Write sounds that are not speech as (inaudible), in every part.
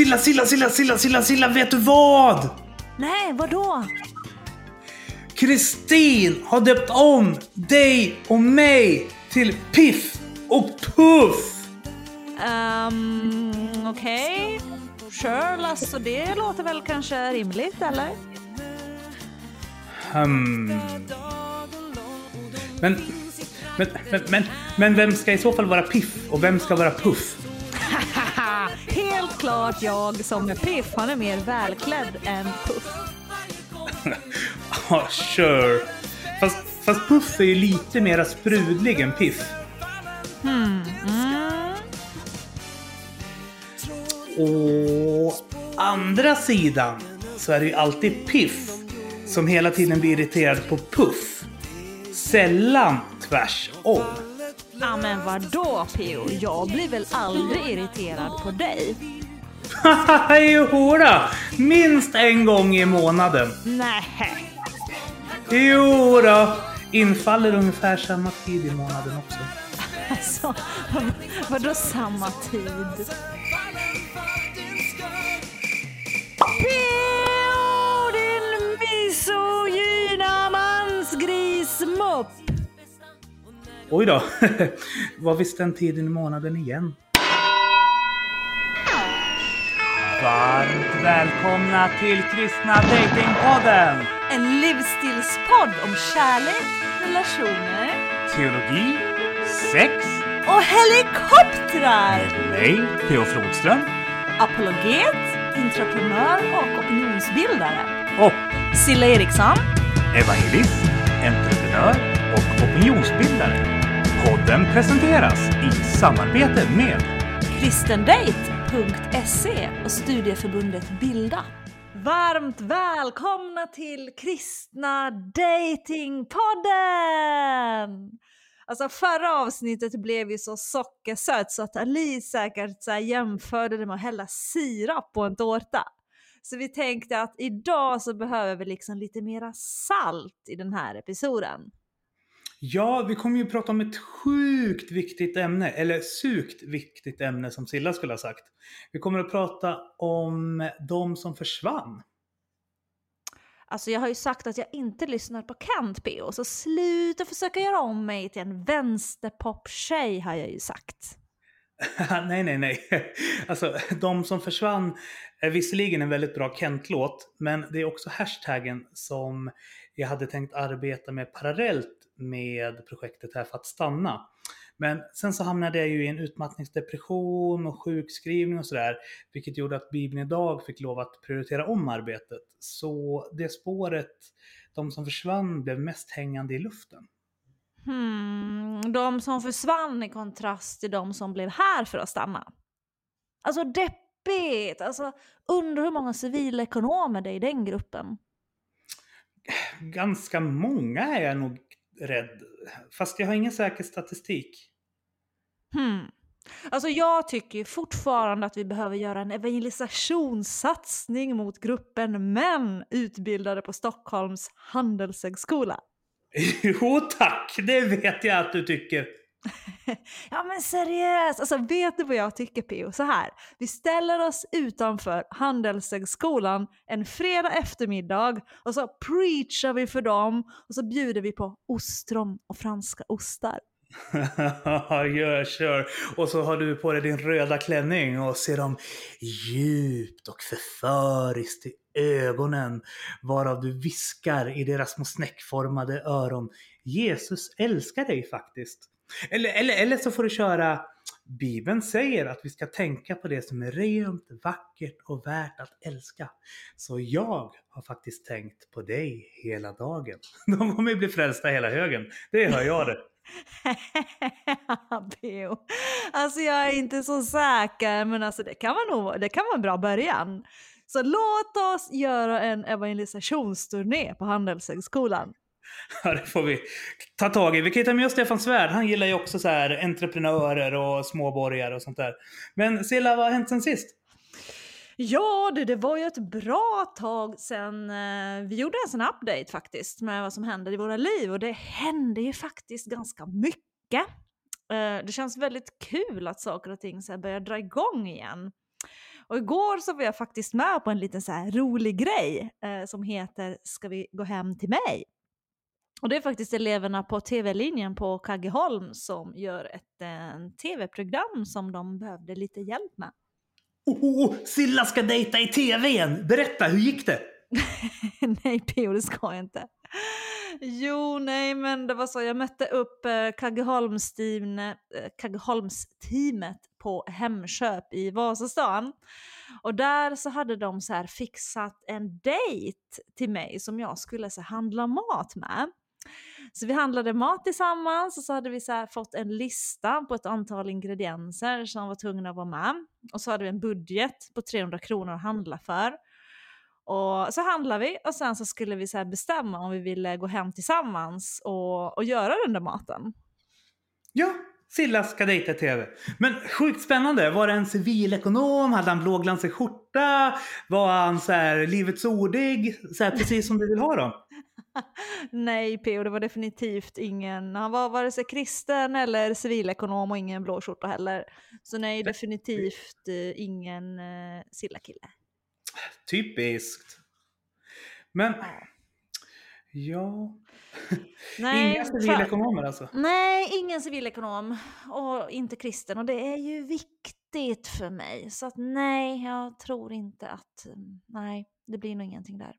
Silla, Silla, Silla, Silla, Silla, Silla, vet du vad? Nej, vadå? Kristin har döpt om dig och mig till Piff och Puff! Um, Okej. Sure, Lasse, det låter väl kanske rimligt, eller? Hmm. Men, men, men, men, men vem ska i så fall vara Piff och vem ska vara Puff? Haha, helt klart jag som är Piff. Han är mer välklädd än Puff. (laughs) Ja, sure. Fast, fast Puff är ju lite mera sprudlig än Piff. Mm. Å andra sidan så är det ju alltid Piff som hela tiden blir irriterad på Puff. Sällan tvärsom. Ja, men vadå Pio? Jag blir väl aldrig irriterad på dig? (laughs) Jodå, minst en gång i månaden. Nej. Jo då, infaller ungefär samma tid i månaden också. (laughs) Alltså, vadå samma tid? Pio, din misogyna mansgrismopp! Oj då, (laughs) var visst den tiden i månaden igen. Varmt välkomna till Kristna Datingpodden! En livsstilspodd om kärlek, relationer Teologi, sex, och helikoptrar! mig, P.O. Flodström Apologet, entreprenör och opinionsbildare. och Silla Eriksson. evangelist, entreprenör och opinionsbildare. Podden presenteras i samarbete med kristendate.se och studieförbundet Bilda. Varmt välkomna till Kristna Datingpodden! Alltså förra avsnittet blev ju så sockersött så att Alice säkert så jämförde det med att hälla sirap på en tårta. Så vi tänkte att idag så behöver vi liksom lite mera salt i den här episoden. Ja, vi kommer ju prata om ett sjukt viktigt ämne, eller sukt viktigt ämne som Silla skulle ha sagt. Vi kommer att prata om de som försvann. Alltså jag har ju sagt att jag inte lyssnar på Kent P.O. så sluta försöka göra om mig till en vänsterpop-tjej har jag ju sagt. (laughs) nej, nej, nej. (laughs) Alltså, de som försvann är visserligen en väldigt bra Kent-låt, men det är också hashtaggen som jag hade tänkt arbeta med parallellt med projektet här för att stanna. Men sen så hamnade jag ju i en utmattningsdepression och sjukskrivning och sådär, vilket gjorde att Bibeln idag fick lov att prioritera om arbetet. Så det spåret, de som försvann, blev mest hängande i luften. Hmm, de som försvann i kontrast till de som blev här för att stanna. Alltså deppigt! Alltså, undrar hur många civilekonomer det är i den gruppen. Ganska många är jag nog rädd, fast jag har ingen säker statistik. Hmm. Alltså jag tycker fortfarande att vi behöver göra en evangelisationssatsning mot gruppen män utbildade på Stockholms handelshögskola. (laughs) Jo tack, det vet jag att du tycker. (laughs) ja men seriöst, alltså vet du vad jag tycker Pio? Så här, vi ställer oss utanför Handelshögskolan en fredag eftermiddag och så preachar vi för dem och så bjuder vi på ostron och franska ostar. (laughs) Gör, kör. Och så har du på dig din röda klänning och ser dem djupt och förföriskt i ögonen varav du viskar i deras små snäckformade öron Jesus älskar dig faktiskt. Eller, eller, eller så får du köra Bibeln säger att vi ska tänka på det som är rent, vackert och värt att älska. Så jag har faktiskt tänkt på dig hela dagen. (laughs) De kommer ju bli frälsta hela högen. Det hör jag det. (laughs) Alltså jag är inte så säker, men alltså det kan vara, nog, det kan vara en bra början. Så låt oss göra en evangelisationsturné på Handelshögskolan. (laughs) Ja, det får vi ta tag i. Vi kan ju ta med oss Stefan Svärd. Han gillar ju också så här entreprenörer och småborgare och sånt där. Men Silla, vad har hänt sen sist? Ja, du, det var ju ett bra tag sedan eh, vi gjorde en sån update faktiskt med vad som händer i våra liv och det hände ju faktiskt ganska mycket. Eh, det känns väldigt kul att saker och ting så här börjar dra igång igen. Och igår så var jag faktiskt med på en liten så här rolig grej eh, som heter Ska vi gå hem till mig? Och det är faktiskt eleverna på tv-linjen på Kaggeholm som gör ett eh, tv-program som de behövde lite hjälp med. Oh, oh, Silla ska dejta i tv igen! Berätta, hur gick det? (laughs) nej Pio, det ska jag inte. Jo, nej, men det var så. Jag mötte upp eh, Kaggeholmsteamet, eh, Kaggeholmsteamet på Hemköp i Vasastan. Och där så hade de så här fixat en dejt till mig som jag skulle så handla mat med. Så vi handlade mat tillsammans och så hade vi så fått en lista på ett antal ingredienser som var tvungna att vara med. Och så hade vi en budget på 300 kronor att handla för. Och så handlade vi och sen så skulle vi så bestämma om vi ville gå hem tillsammans och, och göra den där maten. Ja, Silla ska dejta TV. Men sjukt spännande. Var det en civilekonom? Hade han blåglansig skjorta? Var han så här livets ordig? Så här, precis som du vill ha dem? (laughs) Nej P.O. det var definitivt ingen, han var vare sig kristen eller civilekonom och ingen blå skjorta heller. Så nej, definitivt uh, ingen uh, Silla-kille. Typiskt. Men, ja. (laughs) Nej, Inga civilekonomer alltså? Nej, ingen civilekonom. Och inte kristen. Och det är ju viktigt för mig. Så att nej, jag tror inte att, nej, det blir nog ingenting där.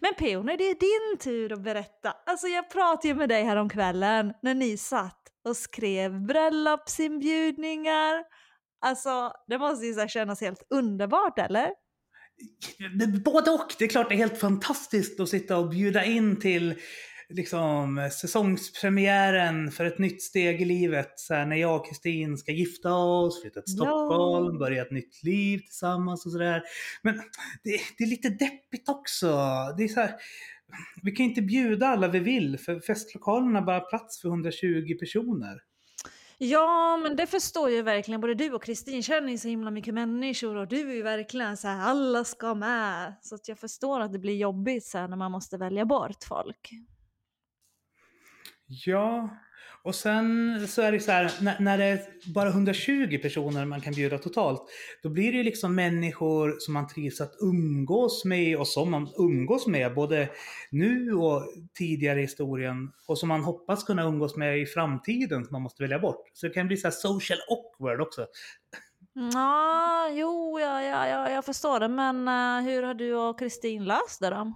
Men Peony, när det är din tur att berätta. Alltså jag pratade ju med dig här om kvällen när ni satt och skrev bröllopsinbjudningar. Alltså det måste ju kännas helt underbart eller? Både och. Det är klart det är helt fantastiskt att sitta och bjuda in till liksom, säsongspremiären för ett nytt steg i livet. Så här, när jag och Kristin ska gifta oss, flytta till Stockholm, ja. börja ett nytt liv tillsammans och sådär. Men det, det, är lite deppigt också. Det är så här, vi kan inte bjuda alla vi vill för festlokalerna har bara plats för 120 personer. Ja, men det förstår ju verkligen. Både du och Kristin känner ju så himla mycket människor och du är ju verkligen så här, alla ska med. Så att jag förstår att det blir jobbigt sen när man måste välja bort folk. Ja, och sen så är det så här, när, när det är bara 120 personer man kan bjuda totalt, då blir det ju liksom människor som man trivs att umgås med och som man umgås med både nu och tidigare i historien och som man hoppas kunna umgås med i framtiden som man måste välja bort. Så det kan bli så här social awkward också. Ja, jo, ja, ja, ja, jag förstår det, men uh, hur har du och Kristin löst det då?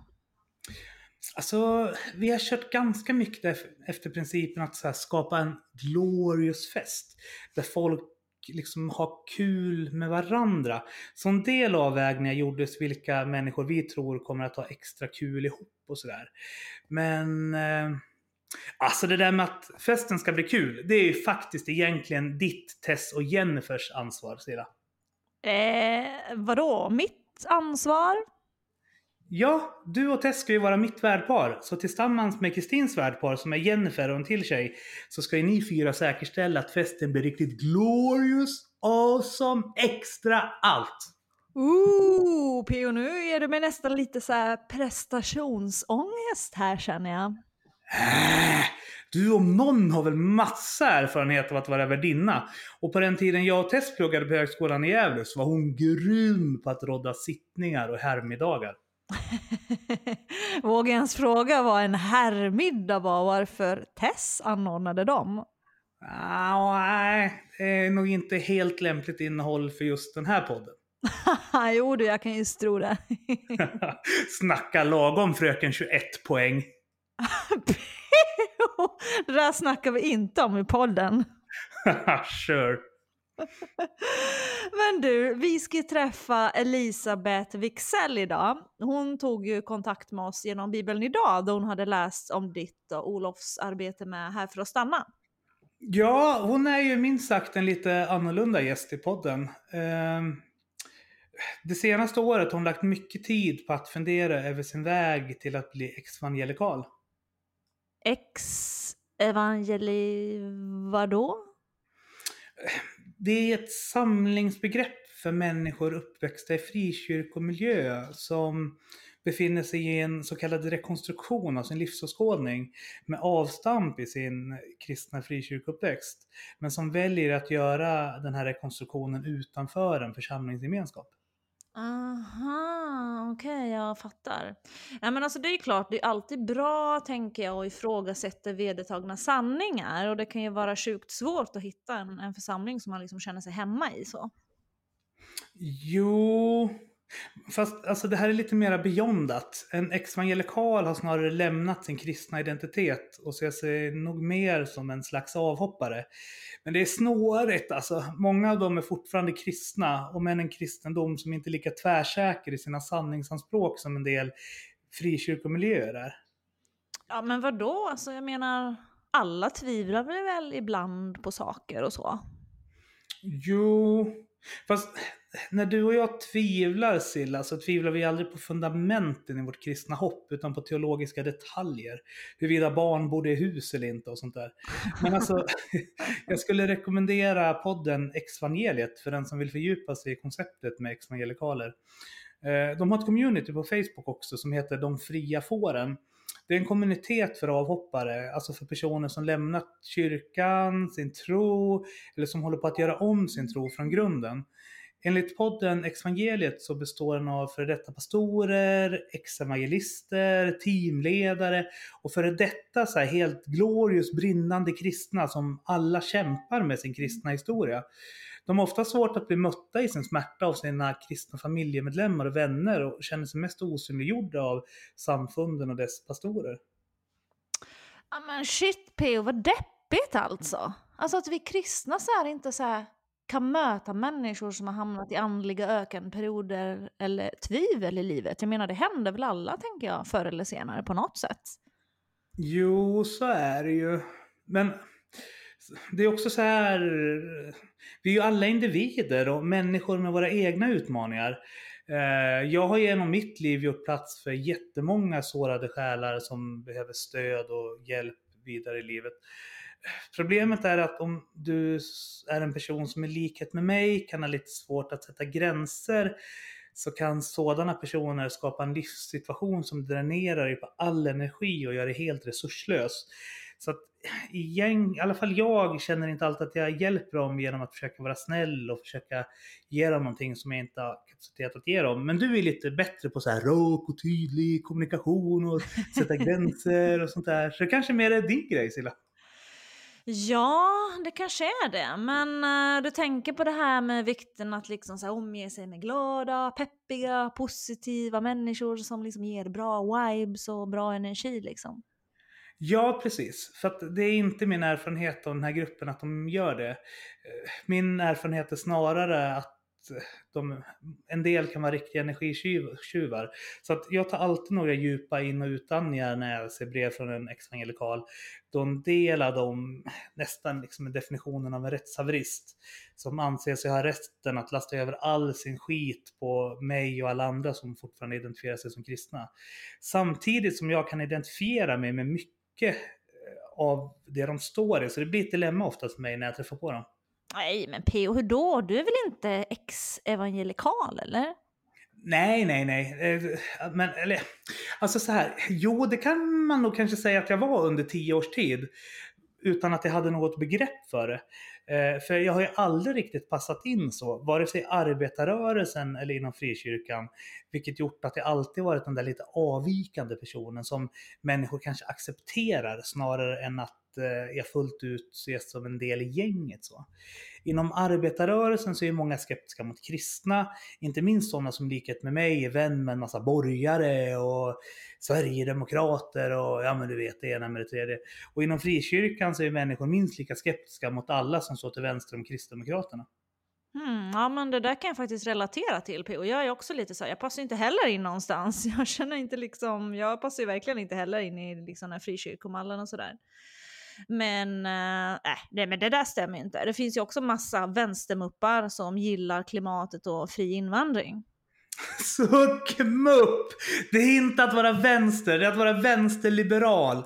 Alltså, vi har kört ganska mycket efter principen att här, skapa en glorious fest. Där folk liksom har kul med varandra. Så en del avvägningar gjordes vilka människor vi tror kommer att ha extra kul ihop och sådär. Men eh, alltså det där med att festen ska bli kul, det är ju faktiskt egentligen ditt, Tess och Jennifers ansvar, Sira. Eh, vadå? Mitt ansvar? Ja, du och Tess ska ju vara mitt värdpar. Så tillsammans med Kristins värdpar som är Jennifer och en till tjej så ska ju ni fyra säkerställa att festen blir riktigt glorious, awesome, extra allt. Ooh, P.O. nu är du med nästan lite så här prestationsångest här känner jag. Äh, du om någon har väl massa erfarenhet av att vara värdinna. Och på den tiden jag och Tess pluggade på högskolan i Gävle så var hon grym på att rodda sittningar och herrmiddagar. (laughs) Vågar ens fråga vad en herrmiddag var varför Tess anordnade dem? Ah, nej, det är nog inte helt lämpligt innehåll för just den här podden. (laughs) jo du, jag kan just tro det. (laughs) Snacka lagom fröken 21 poäng. det där snackar vi inte om i podden. sure. (laughs) Men du, vi ska träffa Elisabeth Wixell idag. Hon tog ju kontakt med oss genom Bibeln idag då hon hade läst om ditt och Olofs arbete med Här för att stanna. Ja, hon är ju minst sagt en lite annorlunda gäst i podden. Ehm, det senaste året har hon lagt mycket tid på att fundera över sin väg till att bli ex-evangelikal. Ex-evangeli... vadå? Det är ett samlingsbegrepp för människor uppväxta i frikyrkomiljö som befinner sig i en så kallad rekonstruktion av sin livsåskådning med avstamp i sin kristna frikyrkouppväxt. Men som väljer att göra den här rekonstruktionen utanför en församlingsgemenskap. Aha, okej, jag fattar. Ja, men alltså det är klart, det är alltid bra tänker jag att ifrågasätta vedertagna sanningar och det kan ju vara sjukt svårt att hitta en, en församling som man liksom känner sig hemma i så. Jo, fast alltså det här är lite mera beyondat. En evangelikal har snarare lämnat sin kristna identitet och ser sig nog mer som en slags avhoppare. Men det är snårigt alltså. Många av dem är fortfarande kristna, och men en kristendom som inte är lika tvärsäker i sina sanningsanspråk som en del frikyrkomiljöer är. Ja, men vad då? Alltså jag menar, alla tvivlar väl ibland på saker och så? Jo, fast när du och jag tvivlar Silla, så tvivlar vi aldrig på fundamenten i vårt kristna hopp, utan på teologiska detaljer. Huruvida barn bor i hus eller inte och sånt där. Men alltså, (laughs) jag skulle rekommendera podden Exvangeliet för den som vill fördjupa sig i konceptet med exvangelikaler. Eh, de har ett community på Facebook också som heter De fria fåren. Det är en kommunitet för avhoppare, alltså för personer som lämnat kyrkan, sin tro, eller som håller på att göra om sin tro från grunden. Enligt podden Exvangeliet så består den av före detta pastorer, ex-evangelister, teamledare och före detta så här helt glorious brinnande kristna som alla kämpar med sin kristna historia. De har ofta svårt att bli mötta i sin smärta av sina kristna familjemedlemmar och vänner och känner sig mest osynliggjorda av samfunden och dess pastorer. Ja men shit P.O. vad deppigt alltså. Alltså att vi kristna så är inte så här kan möta människor som har hamnat i andliga ökenperioder eller tvivel i livet. Jag menar, det händer väl alla, tänker jag, förr eller senare på något sätt. Jo, så är det ju. Men det är också så här, vi är ju alla individer och människor med våra egna utmaningar. Eh, jag har genom mitt liv gjort plats för jättemånga sårade själar som behöver stöd och hjälp vidare i livet. Problemet är att om du är en person som i likhet med mig kan ha lite svårt att sätta gränser så kan sådana personer skapa en livssituation som dränerar dig på all energi och gör dig helt resurslös. Så att igen, i alla fall jag känner inte alltid att jag hjälper dem genom att försöka vara snäll och försöka ge dem någonting som jag inte har kapacitet att ge dem. Men du är lite bättre på så här rak och tydlig kommunikation och (laughs) sätta gränser och sånt där. Så det kanske mer är din grej Silla. Ja, det kanske är det. Men uh, du tänker på det här med vikten att liksom så här, omge sig med glada, peppiga, positiva människor som liksom ger bra vibes och bra energi liksom. Ja, precis. För att det är inte min erfarenhet av den här gruppen att de gör det. Eh, min erfarenhet är snarare att eh, de, en del kan vara riktiga energitjuvar. Så att jag tar alltid några djupa in och utandningar när jag ser brev från en ex-evangelikal. Då en del av dem nästan liksom är definitionen av en rättshaverist. Som anser sig ha rätten att lasta över all sin skit på mig och alla andra som fortfarande identifierar sig som kristna. Samtidigt som jag kan identifiera mig med mycket av det de står i. Så det blir ett dilemma oftast för mig när jag träffar på dem. Nej, men P.O. hur då? Du är väl inte ex-evangelikal, eller? Nej, nej, nej. Eh, men, eller, alltså så här. Jo, det kan man nog kanske säga att jag var under tio års tid. Utan att jag hade något begrepp för det. Eh, för jag har ju aldrig riktigt passat in så, vare sig i arbetarrörelsen eller inom frikyrkan. Vilket gjort att jag alltid varit den där lite avvikande personen som människor kanske accepterar snarare än att Eh, jag fullt ut ses som en del i gänget. Så. Inom arbetarrörelsen så är många skeptiska mot kristna, inte minst sådana som likhet med mig är vän med en massa borgare och Sverigedemokrater och ja men du vet det ena med det tredje. Och inom frikyrkan så är människor minst lika skeptiska mot alla som står till vänster om Kristdemokraterna. Mm, ja men det där kan jag faktiskt relatera till P.O. Jag är också lite så här, jag passar inte heller in någonstans. (laughs) Jag känner inte liksom, jag passar ju verkligen inte heller in i liksom den här frikyrkomallen och sådär. Men, äh, nej, men det där stämmer inte. Det finns ju också massa vänstermuppar som gillar klimatet och fri invandring. (laughs) Suckmupp! Det är inte att vara vänster, det är att vara vänsterliberal.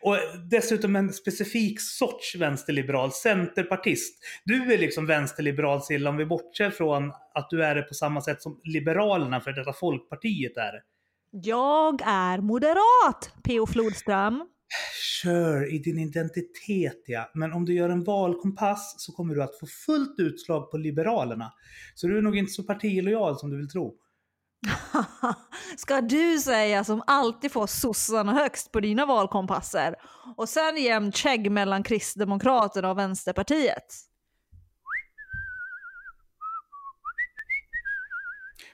Och dessutom en specifik sorts vänsterliberal, centerpartist. Du är liksom vänsterliberal Silla, om vi bortser från att du är det på samma sätt som Liberalerna för detta Folkpartiet är. Jag är moderat, P.O. Flodström. Kör i din identitet ja, men om du gör en valkompass så kommer du att få fullt utslag på Liberalerna. Så du är nog inte så partilojal som du vill tro. (laughs) Ska du säga som alltid får sossarna högst på dina valkompasser och sen jämn kägg mellan Kristdemokraterna och Vänsterpartiet?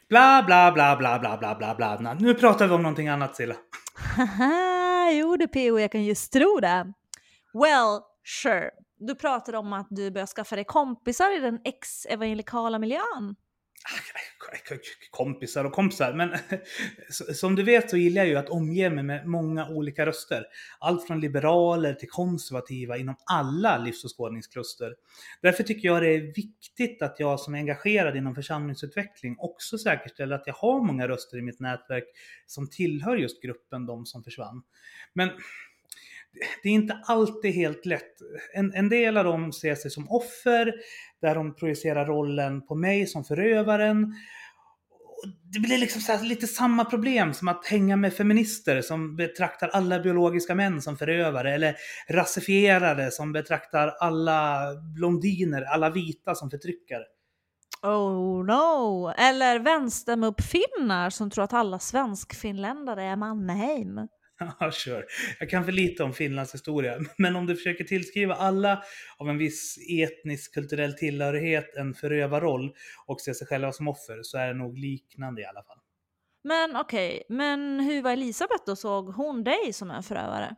Bla, bla, bla, bla, bla, bla, bla, bla. Nu pratar vi om någonting annat, Silla. (laughs) Haha, jo du PO, jag kan just tro det. Well, sure. Du pratade om att du börjar skaffa dig kompisar i den ex-evangelikala miljön. Kompisar och kompisar, men (laughs) som du vet så gillar jag ju att omge mig med många olika röster. Allt från liberaler till konservativa inom alla livsåskådningskluster. Därför tycker jag det är viktigt att jag som är engagerad inom församlingsutveckling också säkerställer att jag har många röster i mitt nätverk som tillhör just gruppen de som försvann. Men det är inte alltid helt lätt. En, en del av dem ser sig som offer, där de projicerar rollen på mig som förövaren. Det blir liksom lite samma problem som att hänga med feminister som betraktar alla biologiska män som förövare, eller rasifierade som betraktar alla blondiner, alla vita som förtryckare. Oh no! Eller vänstermuppfinnar som tror att alla svenskfinländare är Mannheim. (laughs) Ja, sure. Jag kan för lite om Finlands historia, (laughs) men om du försöker tillskriva alla av en viss etnisk kulturell tillhörighet en förövarroll och ser sig själva som offer så är det nog liknande i alla fall. Men okej, okay. men hur var Elisabeth då? Såg hon dig som en förövare?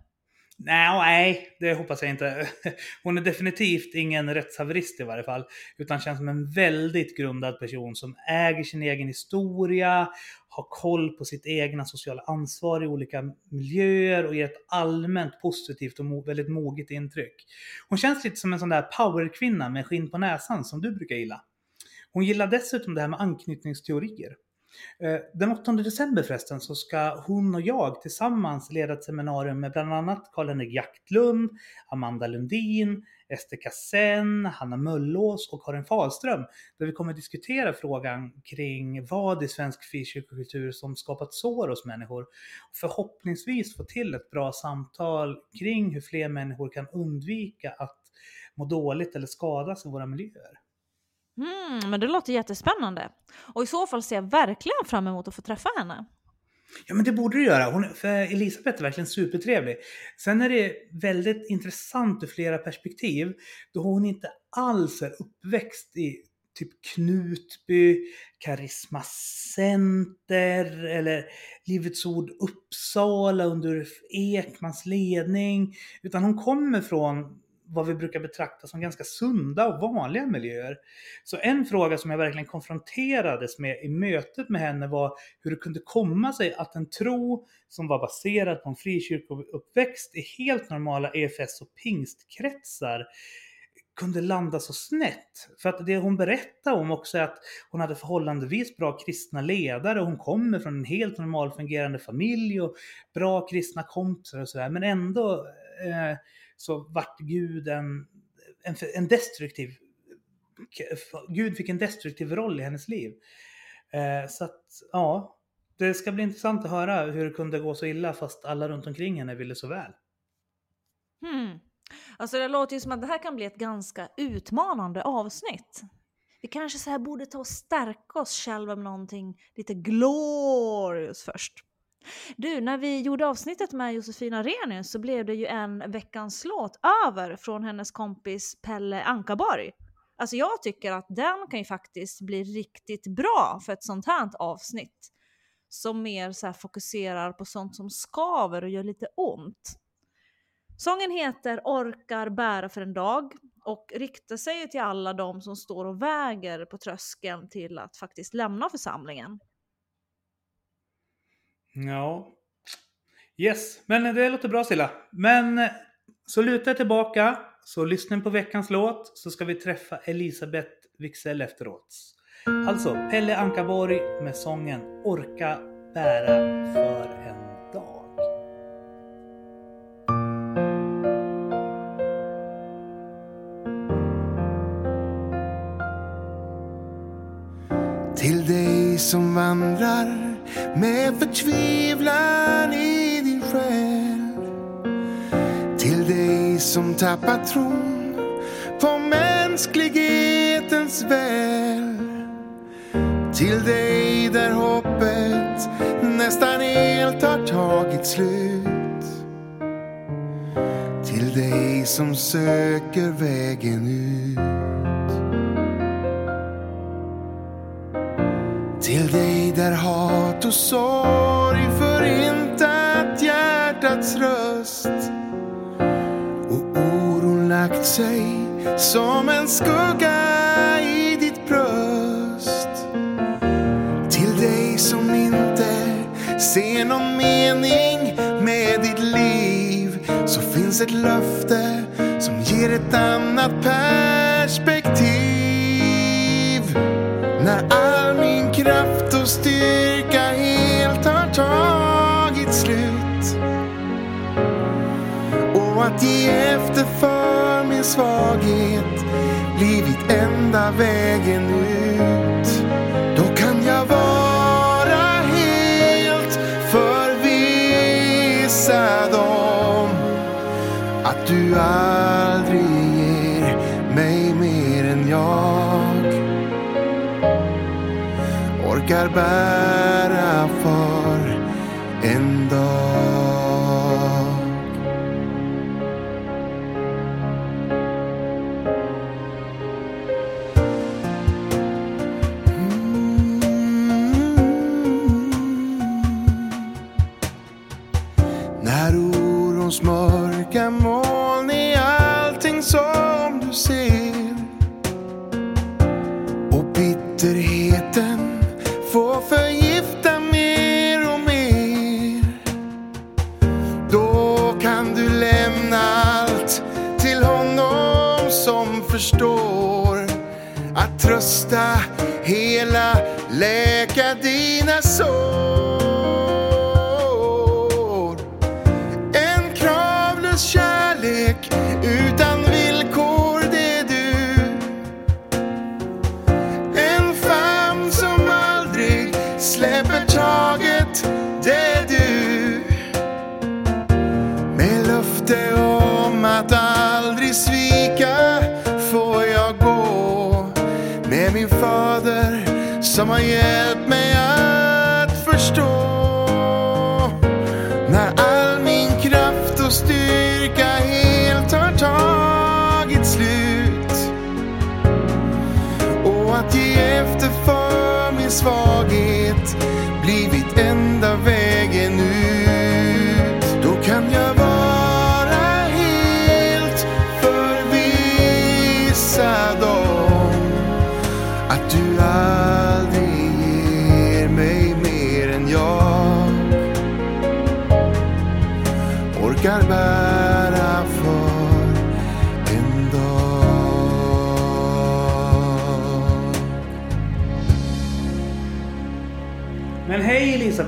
Nej, det hoppas jag inte. (laughs) Hon är definitivt ingen rättshaverist i varje fall, utan känns som en väldigt grundad person som äger sin egen historia, har koll på sitt egna sociala ansvar i olika miljöer och ger ett allmänt positivt och väldigt moget intryck. Hon känns lite som en sån där powerkvinna med skinn på näsan som du brukar gilla. Hon gillar dessutom det här med anknytningsteorier. Eh, den 8 december förresten så ska hon och jag tillsammans leda ett seminarium med bland annat Karl-Henrik Jaktlund, Amanda Lundin, Ester Kassen, Hanna Möllås och Karin Fahlström. Där vi kommer att diskutera frågan kring vad i svensk frikyrkokultur som skapat sår hos människor. Förhoppningsvis få till ett bra samtal kring hur fler människor kan undvika att må dåligt eller skadas i våra miljöer. Mm, men det låter jättespännande. Och i så fall ser jag verkligen fram emot att få träffa henne. Ja men det borde du göra. Hon, för Elisabeth är verkligen supertrevlig. Sen är det väldigt intressant ur flera perspektiv. Då hon inte alls är uppväxt i typ Knutby, Karisma Center eller Livets Ord Uppsala under Ekmans ledning. Utan hon kommer från vad vi brukar betrakta som ganska sunda och vanliga miljöer. Så en fråga som jag verkligen konfronterades med i mötet med henne var hur det kunde komma sig att en tro som var baserad på en frikyrkouppväxt i helt normala EFS och pingstkretsar kunde landa så snett. För att det hon berättade om också är att hon hade förhållandevis bra kristna ledare. och Hon kommer från en helt normal fungerande familj och bra kristna kompisar och sådär. Men ändå eh, så vart Gud en, en, en destruktiv Gud fick en destruktiv roll i hennes liv. Eh, så att, ja, det ska bli intressant att höra hur det kunde gå så illa fast alla runt omkring henne ville så väl. Hmm. Alltså det låter ju som att det här kan bli ett ganska utmanande avsnitt. Vi kanske så här borde ta och stärka oss själva med någonting lite glorious först. Du, när vi gjorde avsnittet med Josefina Renius så blev det ju en veckans låt över från hennes kompis Pelle Ankarborg. Alltså jag tycker att den kan ju faktiskt bli riktigt bra för ett sånt här avsnitt. Som mer så fokuserar på sånt som skaver och gör lite ont. Sången heter Orkar bära för en dag och riktar sig till alla de som står och väger på tröskeln till att faktiskt lämna församlingen. Ja. Yes, men det låter bra Silla. Men eh, så luta tillbaka, så lyssna på veckans låt så ska vi träffa Elisabeth Wixell efteråt. Alltså Pelle Ankarborg med sången Orka bära för en dag. Till dig som vandrar med förtvivlan i din själ. Till dig som tappat tron på mänsklighetens väl. Till dig där hoppet nästan helt har tagit slut. Till dig som söker vägen ut. Till dig där hat och sorg förintat hjärtats röst. Och oron lagt sig som en skugga i ditt bröst. Till dig som inte ser någon mening med ditt liv så finns ett löfte som ger ett annat perspektiv. Att ge efter för min svaghet blivit enda vägen ut. Då kan jag vara helt förvissad om att du aldrig ger mig mer än jag orkar bära läka dina sår. Som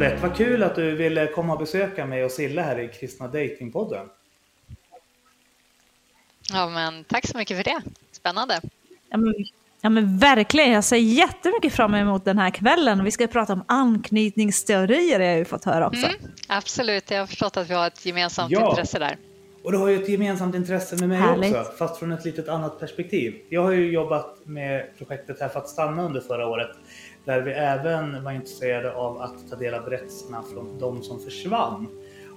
Elisabeth, vad kul att du ville komma och besöka mig och Silla här i Kristna Datingpodden. Ja, men tack så mycket för det. Spännande. Ja men, ja men verkligen, jag ser jättemycket fram emot den här kvällen. Vi ska prata om anknytningsteorier har jag ju fått höra också. Mm, absolut, jag har förstått att vi har ett gemensamt Ja. intresse där. Och du har ju ett gemensamt intresse med mig Härligt. också, fast från ett litet annat perspektiv. Jag har ju jobbat med projektet Här för att stanna under förra året, där vi även var intresserade av att ta del av berättelserna från de som försvann.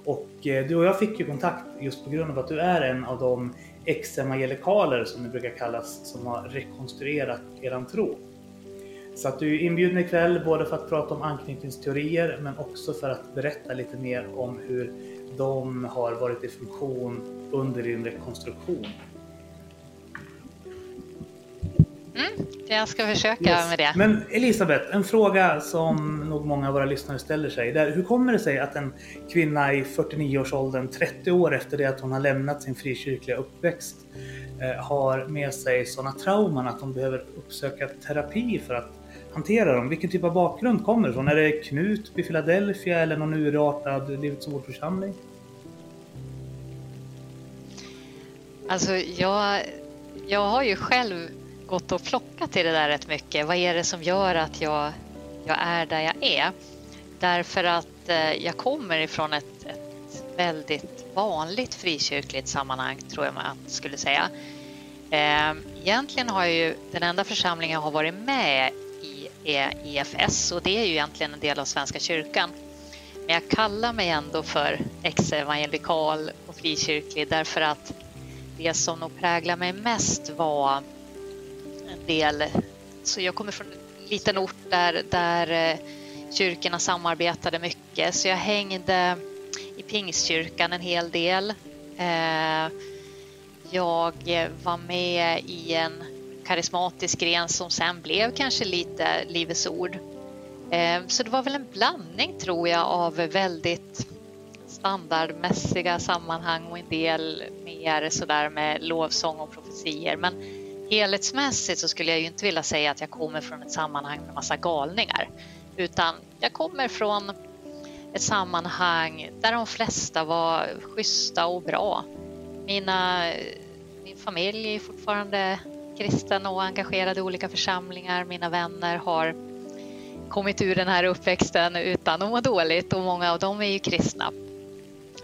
Och eh, du och jag fick ju kontakt just på grund av att du är en av de ex-evangelikaler som det brukar kallas, som har rekonstruerat eran tro. Så att du är inbjuden ikväll både för att prata om anknytningsteorier men också för att berätta lite mer om hur de har varit i funktion under din rekonstruktion. Jag ska försöka Yes. med det. Men Elisabeth, en fråga som nog många av våra lyssnare ställer sig. Där, hur kommer det sig att en kvinna i 49-årsåldern, 30 år efter det att hon har lämnat sin frikyrkliga uppväxt, eh, har med sig sådana trauman att hon behöver uppsöka terapi för att hantera dem? Vilken typ av bakgrund kommer det ifrån? Är det Knut i Philadelphia eller någon urartad Livets Ord-församling? Alltså, jag, jag har ju själv gått och plockat i det där rätt mycket. Vad är det som gör att jag, jag är där jag är? Därför att eh, jag kommer ifrån ett, ett väldigt vanligt frikyrkligt sammanhang, tror jag man skulle säga. Eh, egentligen har jag ju, den enda församlingen jag har varit med i är EFS och det är ju egentligen en del av Svenska kyrkan. Men jag kallar mig ändå för ex-evangelikal och frikyrklig därför att det som nog präglade mig mest var en del, så jag kommer från en liten ort där, där eh, kyrkorna samarbetade mycket så jag hängde i Pingstkyrkan en hel del. Eh, jag var med i en karismatisk gren som sen blev kanske lite Livets Ord. Eh, så det var väl en blandning tror jag av väldigt standardmässiga sammanhang och en del mer sådär med lovsång och profetier. Men helhetsmässigt så skulle jag ju inte vilja säga att jag kommer från ett sammanhang med massa galningar. Utan jag kommer från ett sammanhang där de flesta var schyssta och bra. Mina, min familj är fortfarande kristen och engagerad i olika församlingar. Mina vänner har kommit ur den här uppväxten utan att må dåligt och många av dem är ju kristna.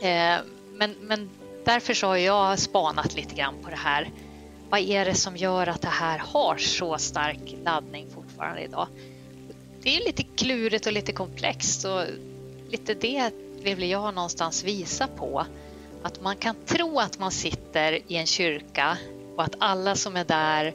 Eh, men, men därför så har jag spanat lite grann på det här. Vad är det som gör att det här har så stark laddning fortfarande idag? Det är lite klurigt och lite komplext och lite det vill jag någonstans visa på. Att man kan tro att man sitter i en kyrka och att alla som är där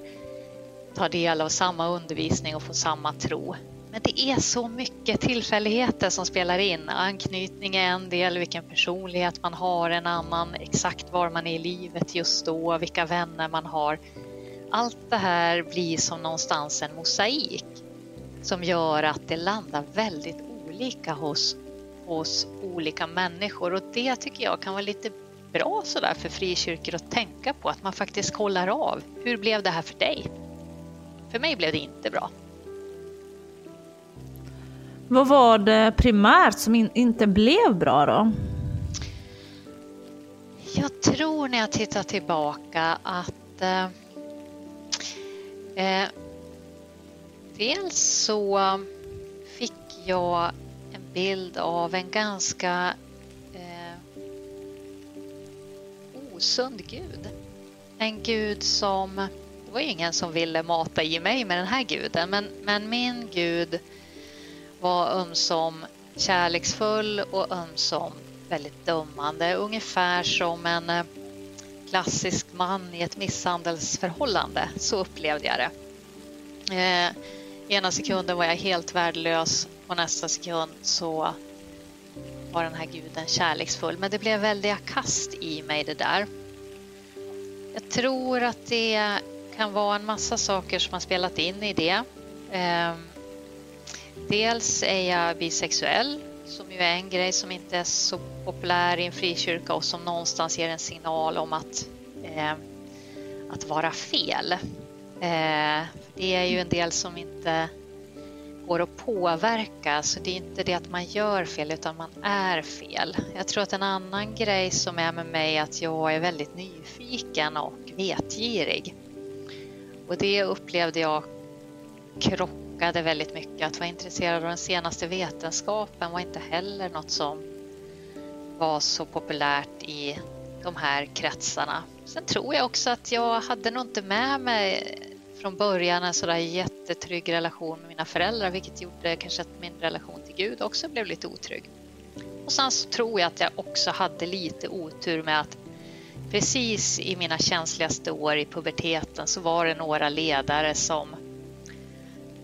tar del av samma undervisning och får samma tro. Men det är så mycket tillfälligheter som spelar in. Anknytning är en del, vilken personlighet man har en annan, exakt var man är i livet just då, vilka vänner man har. Allt det här blir som någonstans en mosaik som gör att det landar väldigt olika hos, hos olika människor och det tycker jag kan vara lite bra sådär för frikyrkor att tänka på att man faktiskt kollar av. Hur blev det här för dig? För mig blev det inte bra. Vad var det primärt som in, inte blev bra då? Jag tror när jag tittar tillbaka att eh, eh, dels så fick jag en bild av en ganska eh, osund gud. En gud som, det var ju ingen som ville mata i mig med den här guden, men, men min gud var ömsom kärleksfull och ömsom väldigt dömande. Ungefär som en eh, klassisk man i ett misshandelsförhållande. Så upplevde jag det. Eh, ena sekunden var jag helt värdelös och nästa sekund så var den här guden kärleksfull. Men det blev väldiga kast i mig det där. Jag tror att det kan vara en massa saker som har spelat in i det. Eh, Dels är jag bisexuell, som ju är en grej som inte är så populär i en frikyrka och som någonstans ger en signal om att, eh, att vara fel. Eh, det är ju en del som inte går att påverka, så det är inte det att man gör fel utan man är fel. Jag tror att en annan grej som är med mig är att jag är väldigt nyfiken och vetgirig. Och det upplevde jag krock krockade väldigt mycket. Att vara intresserad av den senaste vetenskapen var inte heller något som var så populärt i de här kretsarna. Sen tror jag också att jag hade nog inte med mig från början en sådär jättetrygg relation med mina föräldrar vilket gjorde kanske att min relation till Gud också blev lite otrygg. Och sen så tror jag att jag också hade lite otur med att precis i mina känsligaste år i puberteten så var det några ledare som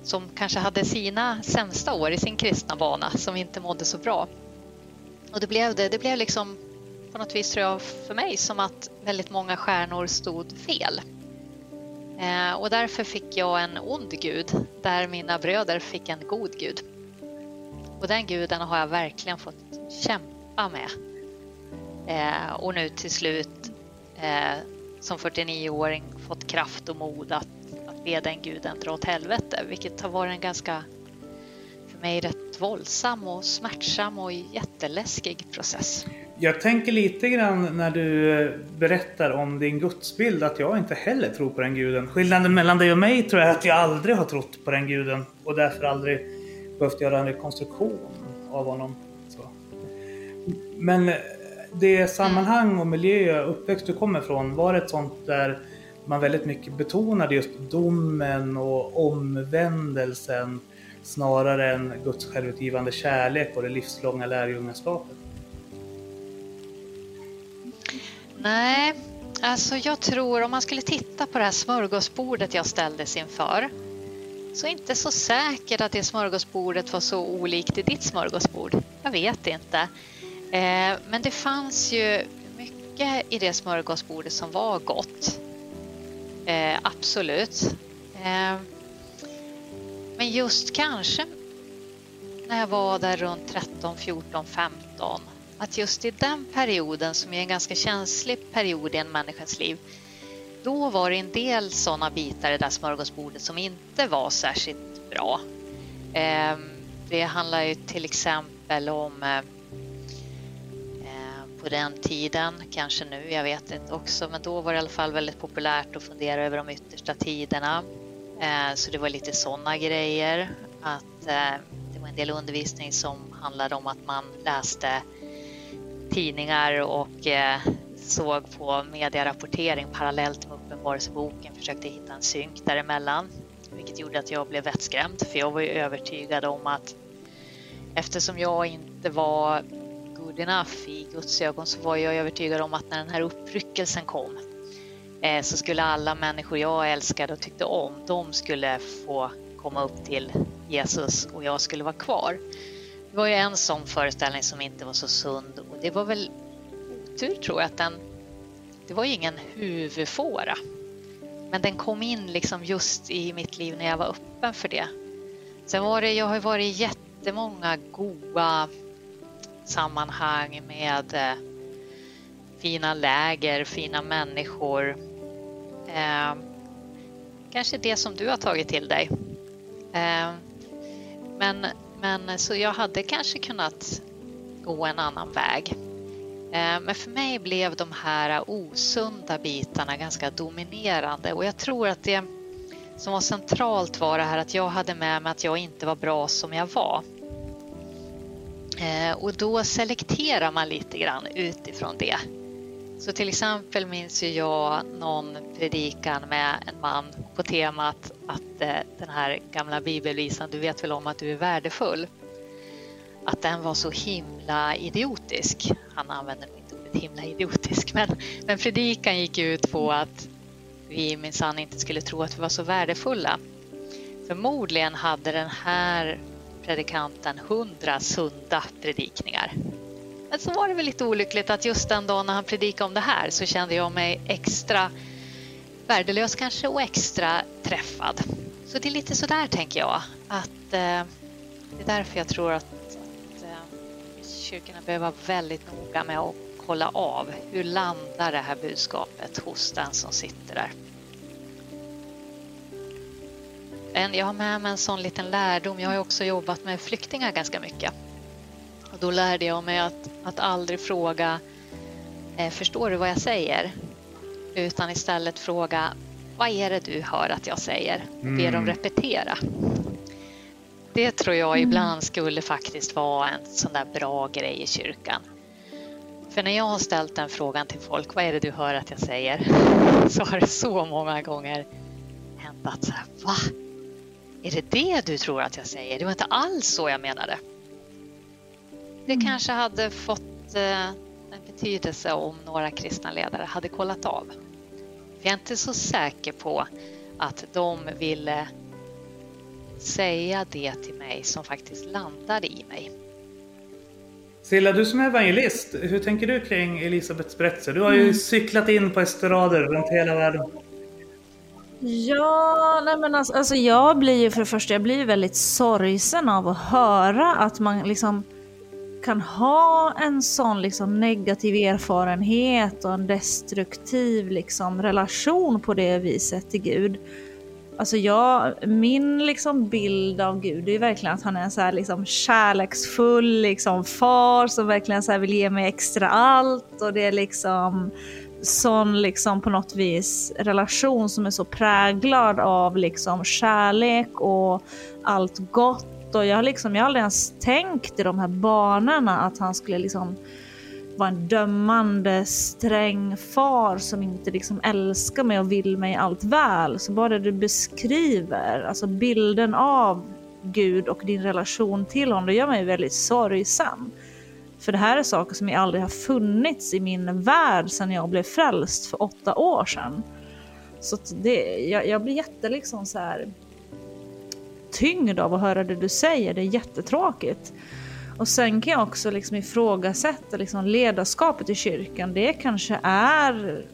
som kanske hade sina sämsta år i sin kristna bana som inte mådde så bra. Och det blev det. Det blev liksom på något vis tror jag för mig som att väldigt många stjärnor stod fel. Eh, och därför fick jag en ond gud där mina bröder fick en god gud. Och den guden har jag verkligen fått kämpa med. Eh, och nu till slut eh, som 49-åring fått kraft och mod att be den guden dra åt helvete, vilket har varit en ganska, för mig, rätt våldsam och smärtsam och jätteläskig process. Jag tänker lite grann när du eh, berättar om din gudsbild att jag inte heller tror på den guden. Skillnaden mellan dig och mig tror jag är att jag aldrig har trott på den guden och därför aldrig behövt göra en rekonstruktion av honom. Så. Men eh, det sammanhang och miljö och uppväxt du kommer ifrån, var det ett sånt där man väldigt mycket betonade just domen och omvändelsen snarare än Guds självutgivande kärlek och det livslånga lärjungaskapet? Nej, alltså jag tror om man skulle titta på det här smörgåsbordet jag ställdes inför så är inte så säkert att det smörgåsbordet var så olikt i ditt smörgåsbord. Jag vet inte. Eh, men det fanns ju mycket i det smörgåsbordet som var gott. Eh, absolut. Eh, men just kanske när jag var där runt 13, 14, 15 att just i den perioden som är en ganska känslig period i en människas liv då var det en del sådana bitar i det där smörgåsbordet som inte var särskilt bra. Eh, det handlar ju till exempel om eh, på den tiden, kanske nu, jag vet inte också, men då var det i alla fall väldigt populärt att fundera över de yttersta tiderna. Eh, så det var lite sådana grejer. Att eh, det var en del undervisning som handlade om att man läste tidningar och eh, såg på medierapportering parallellt med Uppenbarelseboken, försökte hitta en synk däremellan. Vilket gjorde att jag blev vettskrämd, för jag var ju övertygad om att eftersom jag inte var good i Guds ögon så var jag övertygad om att när den här uppryckelsen kom eh, så skulle alla människor jag älskade och tyckte om, de skulle få komma upp till Jesus och jag skulle vara kvar. Det var ju en sån föreställning som inte var så sund och det var väl otur tror jag att den, det var ju ingen huvudfåra. Men den kom in liksom just i mitt liv när jag var öppen för det. Sen var det, jag har varit i jättemånga goa sammanhang med eh, fina läger, fina människor. Eh, kanske det som du har tagit till dig. Eh, men, men så jag hade kanske kunnat gå en annan väg. Eh, men för mig blev de här osunda bitarna ganska dominerande och jag tror att det som var centralt var det här att jag hade med mig att jag inte var bra som jag var. Eh, och då selekterar man lite grann utifrån det. Så till exempel minns ju jag någon predikan med en man på temat att eh, den här gamla bibelvisan, du vet väl om att du är värdefull att den var så himla idiotisk. Han använde inte ordet himla idiotisk, (laughs) men, men predikan gick ut på att vi minsann inte skulle tro att vi var så värdefulla. Förmodligen hade den här predikanten hundra sunda predikningar. Men så var det väl lite olyckligt att just den dagen när han predikade om det här så kände jag mig extra värdelös kanske och extra träffad. Så det är lite sådär tänker jag att eh, det är därför jag tror att eh, kyrkorna behöver vara väldigt noga med att kolla av hur landar det här budskapet hos den som sitter där. Jag har med mig en sån liten lärdom. Jag har också jobbat med flyktingar ganska mycket. Och då lärde jag mig att, att aldrig fråga eh, Förstår du vad jag säger? Utan istället fråga Vad är det du hör att jag säger? Och be dem mm. repetera. Det tror jag mm. ibland skulle faktiskt vara en sån där bra grej i kyrkan. För när jag har ställt den frågan till folk, vad är det du hör att jag säger? (laughs) Så har det så många gånger hänt att så här, va? Är det det du tror att jag säger? Det var inte alls så jag menade. Det mm. kanske hade fått eh, en betydelse om några kristna ledare hade kollat av. För jag är inte så säker på att de ville säga det till mig som faktiskt landade i mig. Silla, du som är evangelist, hur tänker du kring Elisabeths berättelse? Du har ju mm. cyklat in på estrader runt hela världen. Ja, nej men alltså, alltså, jag blir ju för det första jag blir väldigt sorgsen av att höra att man liksom kan ha en sån liksom negativ erfarenhet och en destruktiv liksom relation på det viset till Gud. Alltså jag, min liksom bild av Gud är verkligen att han är en så här liksom kärleksfull liksom far som verkligen så vill ge mig extra allt och det är liksom sån liksom på något vis relation som är så präglad av liksom kärlek och allt gott och jag har liksom, jag har aldrig ens tänkt i de här banorna att han skulle liksom vara en dömande, sträng far som inte liksom älskar mig och vill mig allt väl. Så bara det du beskriver, alltså bilden av Gud och din relation till honom, det gör mig väldigt sorgsam. För det här är saker som jag aldrig har funnits i min värld sedan jag blev frälst för åtta år sedan. Så det, jag, jag blir jätte liksom så här tyngd av att höra det du säger, det är jättetråkigt. Och sen kan jag också liksom ifrågasätta liksom ledarskapet i kyrkan. Det kanske är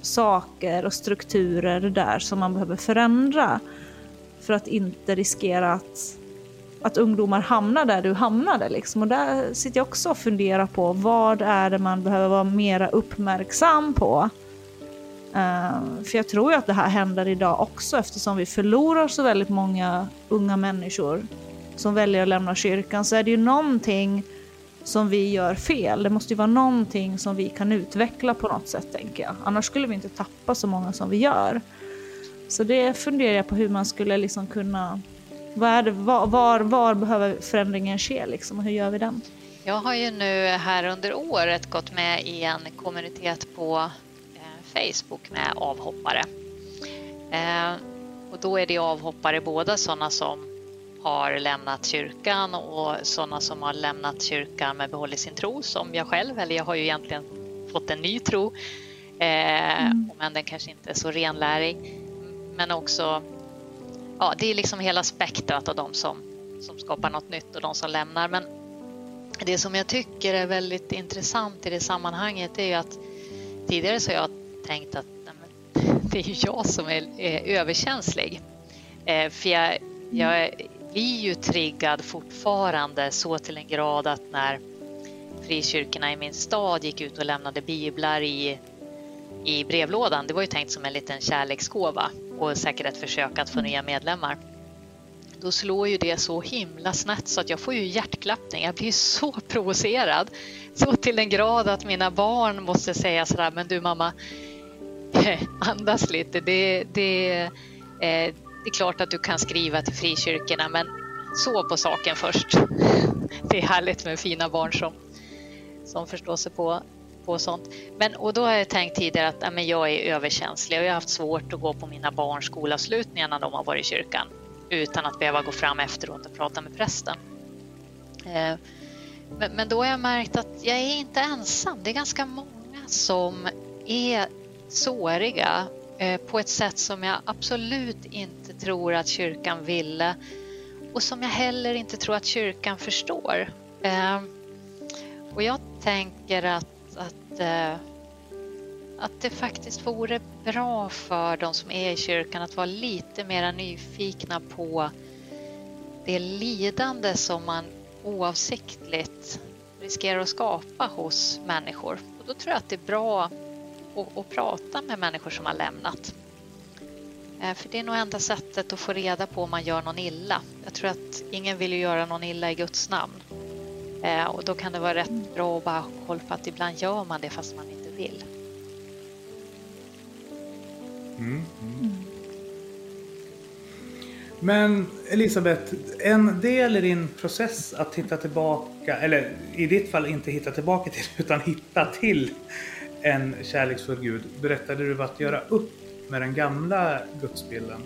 saker och strukturer där som man behöver förändra för att inte riskera att, att ungdomar hamnar där du hamnade. Liksom. Och där sitter jag också och funderar på vad är det man behöver vara mera uppmärksam på. Uh, för jag tror ju att det här händer idag också eftersom vi förlorar så väldigt många unga människor som väljer att lämna kyrkan så är det ju någonting som vi gör fel. Det måste ju vara någonting som vi kan utveckla på något sätt tänker jag. Annars skulle vi inte tappa så många som vi gör. Så det funderar jag på hur man skulle liksom kunna... Var, var, var, behöver förändringen ske liksom, och hur gör vi den? Jag har ju nu här under året gått med i en kommunitet på eh, Facebook med avhoppare. Eh, och då är det avhoppare både sådana som har lämnat kyrkan och sådana som har lämnat kyrkan med behållit sin tro som jag själv, eller jag har ju egentligen fått en ny tro, eh, mm. men den kanske inte är så renlärig. Men också, ja, det är liksom hela spektrat av de som, som skapar något nytt och de som lämnar. Men det som jag tycker är väldigt intressant i det sammanhanget är ju att tidigare så har jag tänkt att nej, (laughs) det är ju jag som är, är överkänslig. Eh, för jag, jag blir ju triggad fortfarande så till en grad att när frikyrkorna i min stad gick ut och lämnade biblar i, i brevlådan, det var ju tänkt som en liten kärleksgåva och säkert ett försök att få nya medlemmar. Då slår ju det så himla snett så att jag får ju hjärtklappning. Jag blir så provocerad. Så till den grad att mina barn måste säga sådär, men du mamma, (laughs) andas lite. Det, det, eh, det är klart att du kan skriva till frikyrkorna, men sov på saken först. (laughs) Det är härligt med fina barn som, som förstår sig på, på sånt. Men, och då har jag tänkt tidigare att ja, men jag är överkänslig och jag har haft svårt att gå på mina barns skolavslutningar när de har varit i kyrkan utan att behöva gå fram efteråt och prata med prästen. Eh, men, men då har jag märkt att jag är inte ensam. Det är ganska många som är såriga eh, på ett sätt som jag absolut inte tror att kyrkan ville och som jag heller inte tror att kyrkan förstår. Eh, och jag tänker att, att, eh, att det faktiskt vore bra för de som är i kyrkan att vara lite mer nyfikna på det lidande som man oavsiktligt riskerar att skapa hos människor. Och då tror jag att det är bra att, att prata med människor som har lämnat. Eh, för det är nog enda sättet att få reda på om man gör någon illa. Jag tror att ingen vill göra någon illa i Guds namn. Eh, och då kan det vara rätt bra att bara ha koll på att ibland gör man det fast man inte vill. Mm. Mm. Men Elisabeth, en del i din process att hitta tillbaka, eller i ditt fall inte hitta tillbaka till, (laughs) utan hitta till en kärleksfull Gud berättade du att göra upp med den gamla gudsbilden.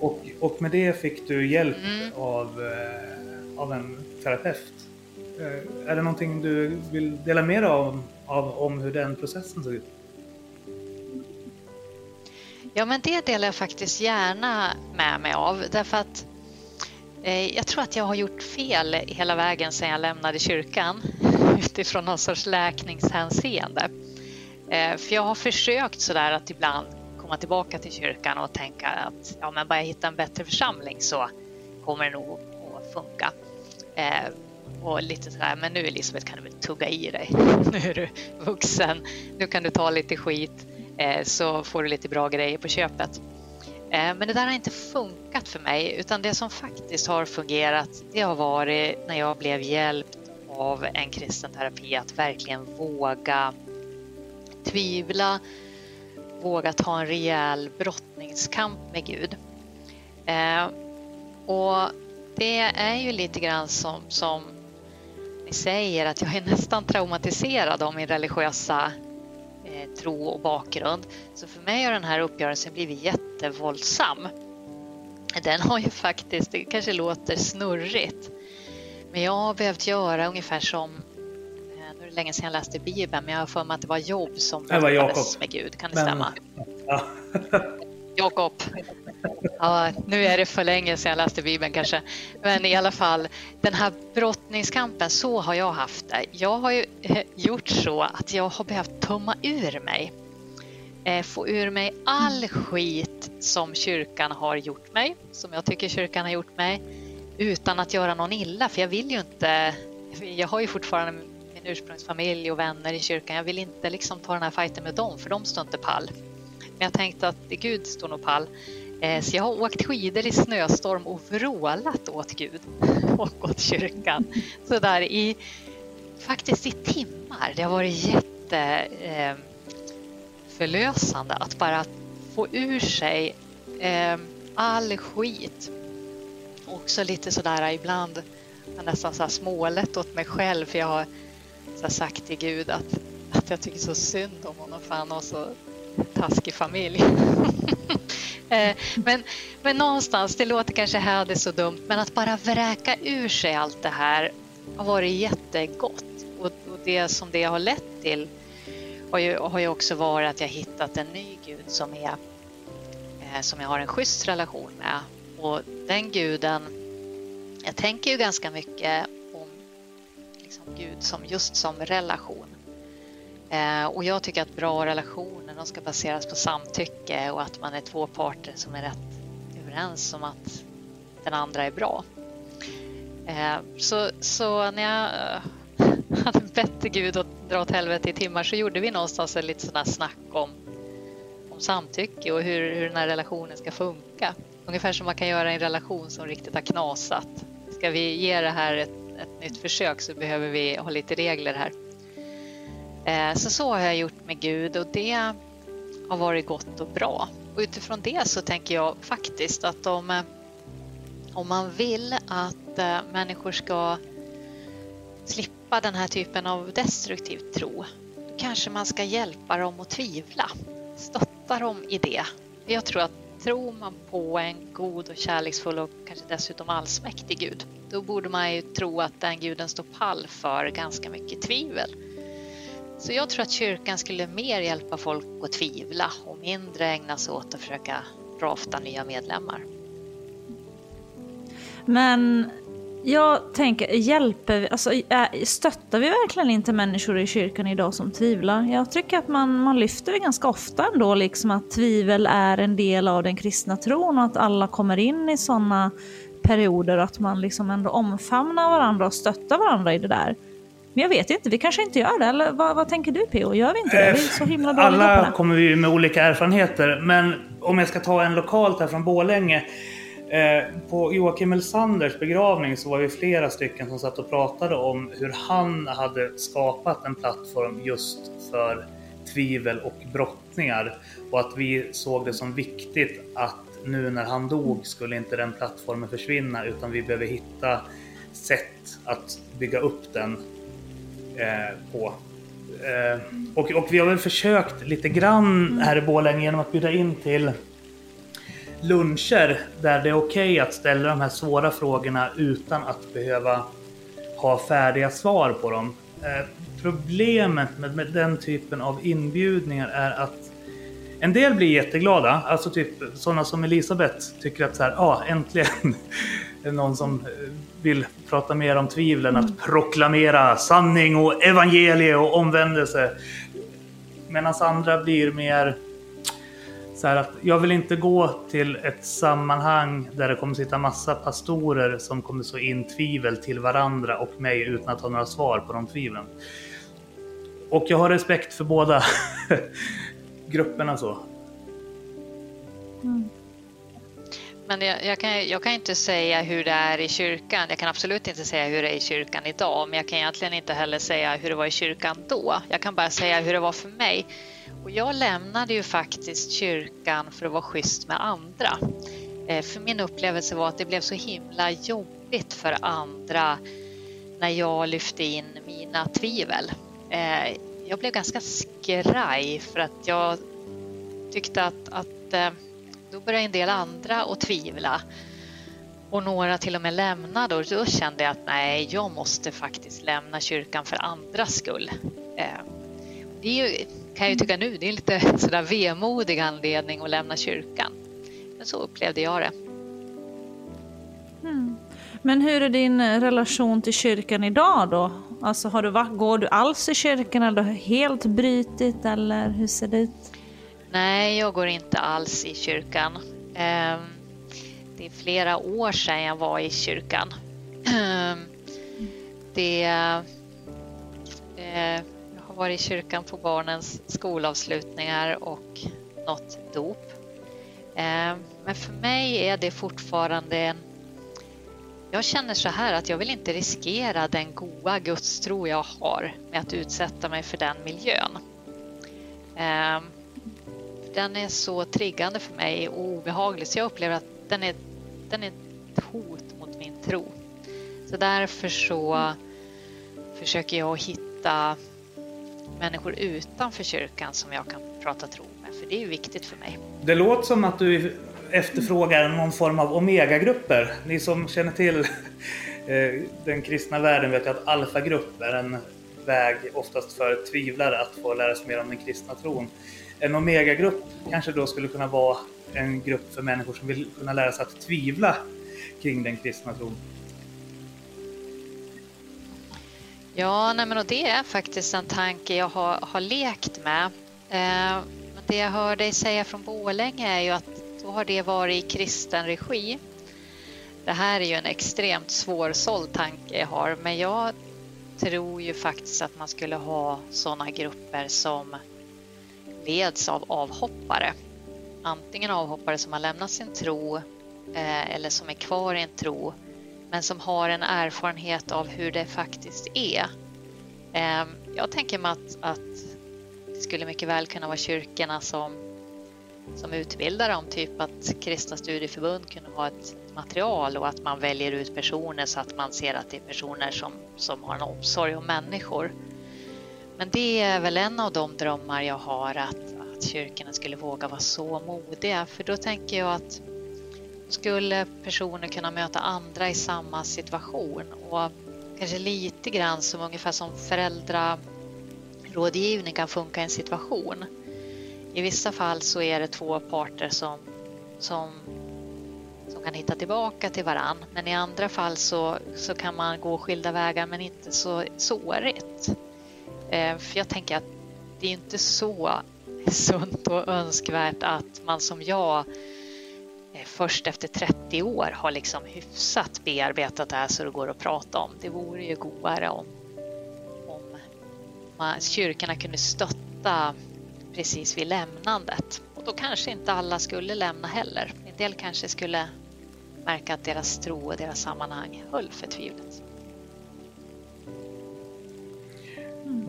Och, och med det fick du hjälp mm. av, eh, av en terapeut. Eh, är det någonting du vill dela med dig av, av om hur den processen såg ut? Ja, men det delar jag faktiskt gärna med mig av därför att eh, jag tror att jag har gjort fel hela vägen sedan jag lämnade kyrkan (laughs) utifrån någon sorts läkningshänseende. Eh, för jag har försökt sådär att ibland komma tillbaka till kyrkan och tänka att ja, men bara jag hittar en bättre församling så kommer det nog att funka. Eh, och lite sådär, men nu Elisabeth kan du väl tugga i dig. (laughs) Nu är du vuxen, nu kan du ta lite skit eh, så får du lite bra grejer på köpet. Eh, men det där har inte funkat för mig utan det som faktiskt har fungerat det har varit när jag blev hjälpt av en kristen terapi att verkligen våga tvivla, våga ta en rejäl brottningskamp med Gud. Eh, och det är ju lite grann som, som säger att jag är (laughs) nästan traumatiserad av min religiösa eh, tro och bakgrund. Så för mig har den här uppgörelsen blivit jättevåldsam. den har ju faktiskt, det kanske låter snurrigt, men jag har behövt göra ungefär som eh, nu är det länge sedan jag läste Bibeln, men jag har för mig att det var Jobb som Jakob. med Gud. Kan det Men- stämma? Ja. Jakob. Ja, nu är det för länge sedan jag läste Bibeln kanske. Men i alla fall, den här brottningskampen, så har jag haft det. Jag har ju eh, gjort så att jag har behövt tömma ur mig. Eh, få ur mig all skit som kyrkan har gjort mig, som jag tycker kyrkan har gjort mig, utan att göra någon illa. För jag vill ju inte, jag har ju fortfarande min ursprungsfamilj och vänner i kyrkan. Jag vill inte liksom ta den här fighten med dem, för de står inte pall. Men jag tänkte att Gud står nog pall. Eh, så jag har åkt skidor i snöstorm och vrålat åt Gud (laughs) och åt kyrkan. Så där i, faktiskt i timmar. Det har varit jätteförlösande eh, att bara få ur sig eh, all skit. Också lite sådär ibland nästan så här smålet åt mig själv för jag har så sagt till Gud att, att jag tycker så synd om honom för han har så taskig familj. (laughs) Eh, men, men någonstans, det låter kanske här så dumt, men att bara vräka ur sig allt det här har varit jättegott. Och, och det som det har lett till har ju, har ju också varit att jag hittat en ny gud som, är, eh, som jag har en schysst relation med. Och den guden, jag tänker ju ganska mycket om liksom Gud som just som relation. Eh, och jag tycker att bra relationer de ska baseras på samtycke och att man är två parter som är rätt överens om att den andra är bra. Eh, så, så när jag eh, (laughs) hade bett till Gud att dra åt helvete i timmar så gjorde vi någonstans ett litet sånt här snack om, om samtycke och hur, hur den här relationen ska funka. Ungefär som man kan göra i en relation som riktigt har knasat. Ska vi ge det här ett, ett nytt försök så behöver vi ha lite regler här. Eh, så så har jag gjort med Gud och det har varit gott och bra. Och utifrån det så tänker jag faktiskt att om, eh, om man vill att eh, människor ska slippa den här typen av destruktiv tro, då kanske man ska hjälpa dem att tvivla. Stötta dem i det. Jag tror att tror man på en god och kärleksfull och kanske dessutom allsmäktig Gud, då borde man ju tro att den guden står pall för ganska mycket tvivel. Så jag tror att kyrkan skulle mer hjälpa folk att tvivla och mindre ägna sig åt att försöka rafta nya medlemmar. Men jag tänker, hjälper vi, alltså, stöttar vi verkligen inte människor i kyrkan idag som tvivlar? Jag tycker att man, man lyfter det ganska ofta ändå, liksom att tvivel är en del av den kristna tron och att alla kommer in i sådana perioder och att man liksom ändå omfamnar varandra och stöttar varandra i det där. Men jag vet inte, vi kanske inte gör det, eller vad, vad tänker du P.O.? Gör vi inte det? Vi är så himla på Alla kommer vi med olika erfarenheter, men om jag ska ta en lokalt här från Borlänge. Eh, på Joakim Elsanders begravning så var vi flera stycken som satt och pratade om hur han hade skapat en plattform just för tvivel och brottningar. Och att vi såg det som viktigt att nu när han dog skulle inte den plattformen försvinna utan vi behöver hitta sätt att bygga upp den eh, på. Eh, och, och vi har väl försökt lite grann här i Borlänge genom att bjuda in till luncher där det är okej att ställa de här svåra frågorna utan att behöva ha färdiga svar på dem. Eh, problemet med, med den typen av inbjudningar är att en del blir jätteglada, alltså typ sådana som Elisabeth tycker att så här, ja äntligen (laughs) är det någon som eh, vill prata mer om tvivlen, att proklamera sanning och evangelie och omvändelse. Medan andra blir mer så här att jag vill inte gå till ett sammanhang där det kommer sitta massa pastorer som kommer så in tvivel till varandra och mig utan att ha några svar på de tvivlen. Och jag har respekt för båda (laughs) grupperna så. Mm. Men jag, jag, kan, jag kan inte säga hur det är i kyrkan. Jag kan absolut inte säga hur det är i kyrkan idag, men jag kan egentligen inte heller säga hur det var i kyrkan då. Jag kan bara säga hur det var för mig. Och jag lämnade ju faktiskt kyrkan för att vara schysst med andra. Eh, för min upplevelse var att det blev så himla jobbigt för andra när jag lyfte in mina tvivel. Eh, jag blev ganska skraj för att jag tyckte att, att eh, då började en del andra att tvivla. Och några till och med lämnade och då kände jag att nej, jag måste faktiskt lämna kyrkan för andras skull. Eh, det är ju, kan jag ju tycka nu, det är en lite (laughs) sådär vemodig anledning att lämna kyrkan. Men så upplevde jag det. Mm. Men hur är din relation till kyrkan idag då? Alltså har du, går du alls i kyrkan eller har du helt brytit eller hur ser det ut? Nej, jag går inte alls i kyrkan. Ehm, det är flera år sedan jag var i kyrkan. Ehm, det, eh, jag har varit i kyrkan på barnens skolavslutningar och något dop. Ehm, men för mig är det fortfarande en jag känner så här att jag vill inte riskera den goda gudstro jag har med att utsätta mig för den miljön. Den är så triggande för mig och obehaglig så jag upplever att den är, den är ett hot mot min tro. Så därför så försöker jag hitta människor utanför kyrkan som jag kan prata tro med, för det är viktigt för mig. Det låter som att du efterfrågar någon form av omegagrupper. Ni som känner till (laughs) eh, den kristna världen vet ju att alfagrupp är en väg oftast för tvivlare att få lära sig mer om den kristna tron. En omegagrupp kanske då skulle kunna vara en grupp för människor som vill kunna lära sig att tvivla kring den kristna tron. Ja, nej men och det är faktiskt en tanke jag har, har lekt med. Eh, det jag hör dig säga från Bålänge är ju att då har det varit i kristen regi. Det här är ju en extremt svårsåld tanke jag har, men jag tror ju faktiskt att man skulle ha sådana grupper som leds av avhoppare. Antingen avhoppare som har lämnat sin tro eh, eller som är kvar i en tro men som har en erfarenhet av hur det faktiskt är. Eh, jag tänker mig att, att det skulle mycket väl kunna vara kyrkorna som, som utbildar om typ att kristna studieförbund kunde ha ett material och att man väljer ut personer så att man ser att det är personer som, som har en omsorg om människor. Men det är väl en av de drömmar jag har att, att kyrkorna skulle våga vara så modiga för då tänker jag att skulle personer kunna möta andra i samma situation och kanske lite grann som ungefär som föräldrarådgivning kan funka i en situation. I vissa fall så är det två parter som, som, som kan hitta tillbaka till varann men i andra fall så, så kan man gå skilda vägar men inte så sårigt. Eh, för jag tänker att det är inte så sunt och önskvärt att man som jag eh, först efter 30 år har liksom hyfsat bearbetat det här så det går att prata om. Det vore ju godare om, om man, kyrkorna kunde stötta precis vid lämnandet. Och då kanske inte alla skulle lämna heller. En del kanske skulle märka att deras tro och deras sammanhang höll för tvivlet.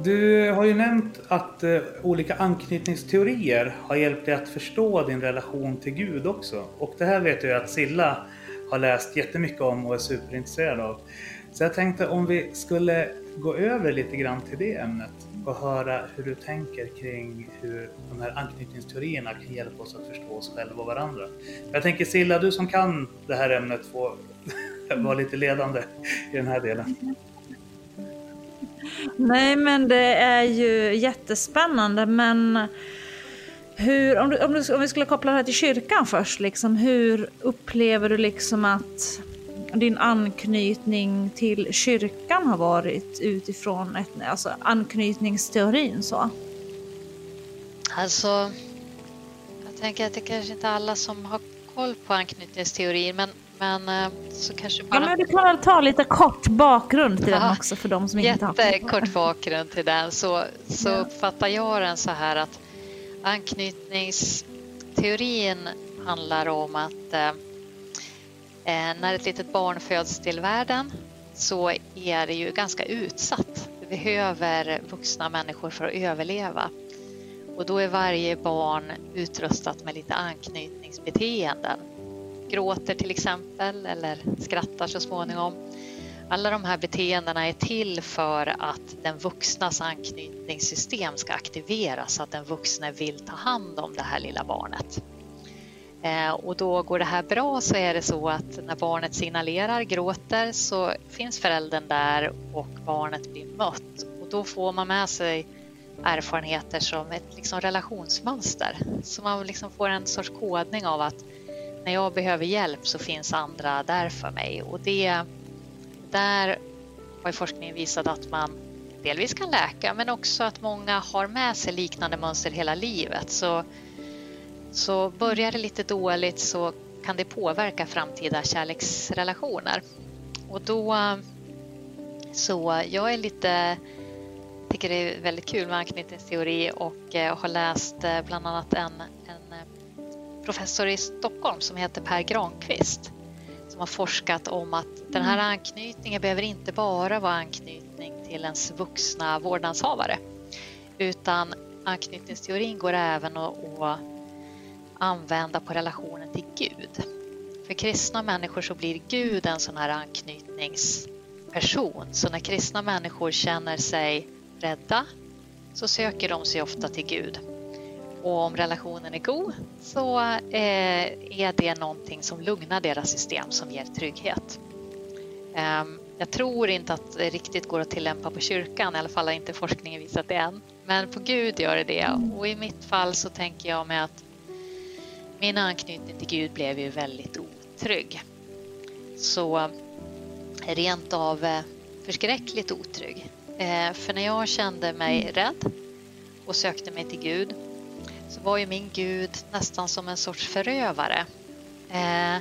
Du har ju nämnt att eh, olika anknytningsteorier har hjälpt dig att förstå din relation till Gud också. Och det här vet jag att Silla har läst jättemycket om och är superintresserad av. Så jag tänkte om vi skulle gå över lite grann till det ämnet och höra hur du tänker kring hur de här anknytningsteorierna kan hjälpa oss att förstå oss själva och varandra. Jag tänker Silla, du som kan det här ämnet får (laughs) vara lite ledande i den här delen. Nej, men det är ju jättespännande. Men hur, om, du, om, du, om vi skulle koppla det här till kyrkan först, liksom, hur upplever du liksom att din anknytning till kyrkan har varit utifrån ett, alltså anknytningsteorin? Så? Alltså, jag tänker att det kanske inte är alla som har koll på anknytningsteorin, men men eh, så kanske bara... Ja, men du kan ta lite kort bakgrund till ja, den också för de som inte har Jättekort bakgrund till den. Så, så ja. uppfattar jag den så här att anknytningsteorin handlar om att eh, eh, när ett litet barn föds till världen så är det ju ganska utsatt. Det behöver vuxna människor för att överleva. Och då är varje barn utrustat med lite anknytningsbeteenden gråter till exempel eller skrattar så småningom. Alla de här beteendena är till för att den vuxnas anknytningssystem ska aktiveras så att den vuxne vill ta hand om det här lilla barnet. Eh, och då går det här bra så är det så att när barnet signalerar, gråter, så finns föräldern där och barnet blir mött. Och då får man med sig erfarenheter som ett liksom relationsmönster. Så man liksom får en sorts kodning av att när jag behöver hjälp så finns andra där för mig. Och det, där har forskningen visat att man delvis kan läka men också att många har med sig liknande mönster hela livet. Så, så börjar det lite dåligt så kan det påverka framtida kärleksrelationer. Och då så jag är lite tycker det är väldigt kul med anknytningsteori och eh, har läst eh, bland annat en, en professor i Stockholm som heter Per Granqvist som har forskat om att den här mm. anknytningen behöver inte bara vara anknytning till ens vuxna vårdnadshavare utan anknytningsteorin går även att, att använda på relationen till Gud. För kristna människor så blir Gud en sån här anknytningsperson. Så när kristna människor känner sig rädda så söker de sig ofta till Gud. Och om relationen är god så eh, är det någonting som lugnar deras system som ger trygghet. Ehm, jag tror inte att det riktigt går att tillämpa på kyrkan, i alla fall har inte forskningen visat det än. Men på Gud gör det det och i mitt fall så tänker jag mig att min anknytning till Gud blev ju väldigt otrygg. Så rent av eh, förskräckligt otrygg. Eh, för när jag kände mig rädd och sökte mig till Gud så var ju min Gud nästan som en sorts förövare. Eh,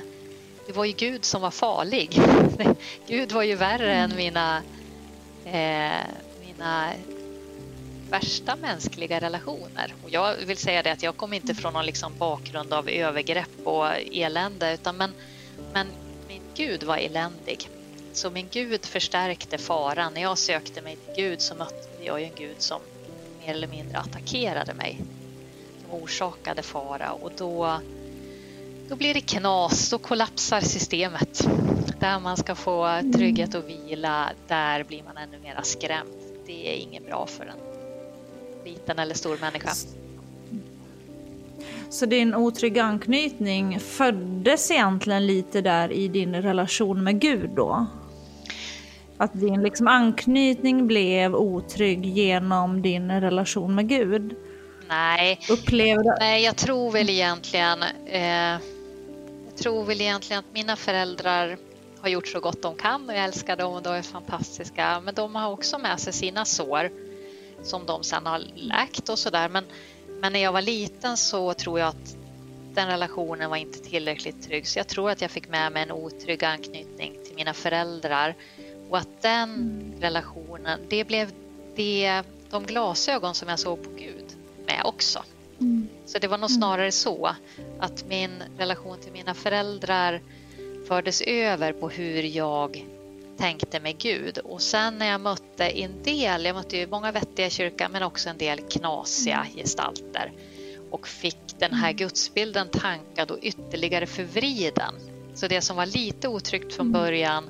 det var ju Gud som var farlig. (laughs) Gud var ju värre än mm. mina, eh, mina värsta mänskliga relationer. Och jag vill säga det att jag kom inte från någon liksom bakgrund av övergrepp och elände utan men, men min Gud var eländig. Så min Gud förstärkte faran. När jag sökte mig till Gud så mötte jag en Gud som mer eller mindre attackerade mig. Orsakade fara och då, då blir det knas, då kollapsar systemet. Där man ska få trygghet och vila, där blir man ännu mer skrämd. Det är inget bra för en liten eller stor människa. Så din otrygga anknytning föddes egentligen lite där i din relation med Gud då? Att din liksom anknytning blev otrygg genom din relation med Gud? Nej, Upplevde... Nej jag tror väl egentligen eh, Jag tror väl egentligen att mina föräldrar har gjort så gott de kan och jag älskar dem och de är fantastiska. Men de har också med sig sina sår som de sen har läkt och sådär. Men, men när jag var liten så tror jag att den relationen var inte tillräckligt trygg. Så jag tror att jag fick med mig en otrygg anknytning till mina föräldrar och att den relationen, det blev det, de glasögon som jag såg på Gud med också. Mm. Så det var nog snarare så att min relation till mina föräldrar fördes över på hur jag tänkte med Gud. Och sen när jag mötte en del, jag mötte ju många vettiga kyrkan men också en del knasiga mm. gestalter och fick den här mm. gudsbilden tankad och ytterligare förvriden. Så det som var lite otryggt från mm. början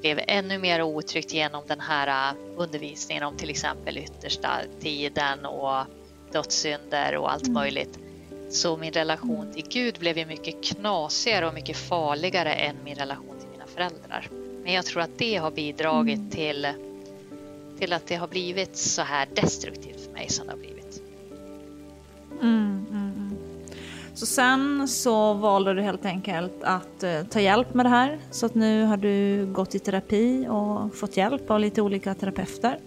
blev ännu mer otryggt genom den här äh, undervisningen om till exempel yttersta tiden och dödssynder och allt mm. möjligt. Så min relation till Gud blev ju mycket knasigare och mycket farligare än min relation till mina föräldrar. Men jag tror att det har bidragit mm. till, till att det har blivit så här destruktivt för mig som det har blivit. Mm, mm. Så sen så valde du helt enkelt att uh, ta hjälp med det här. Så att nu har du gått i terapi och fått hjälp av lite olika terapeuter.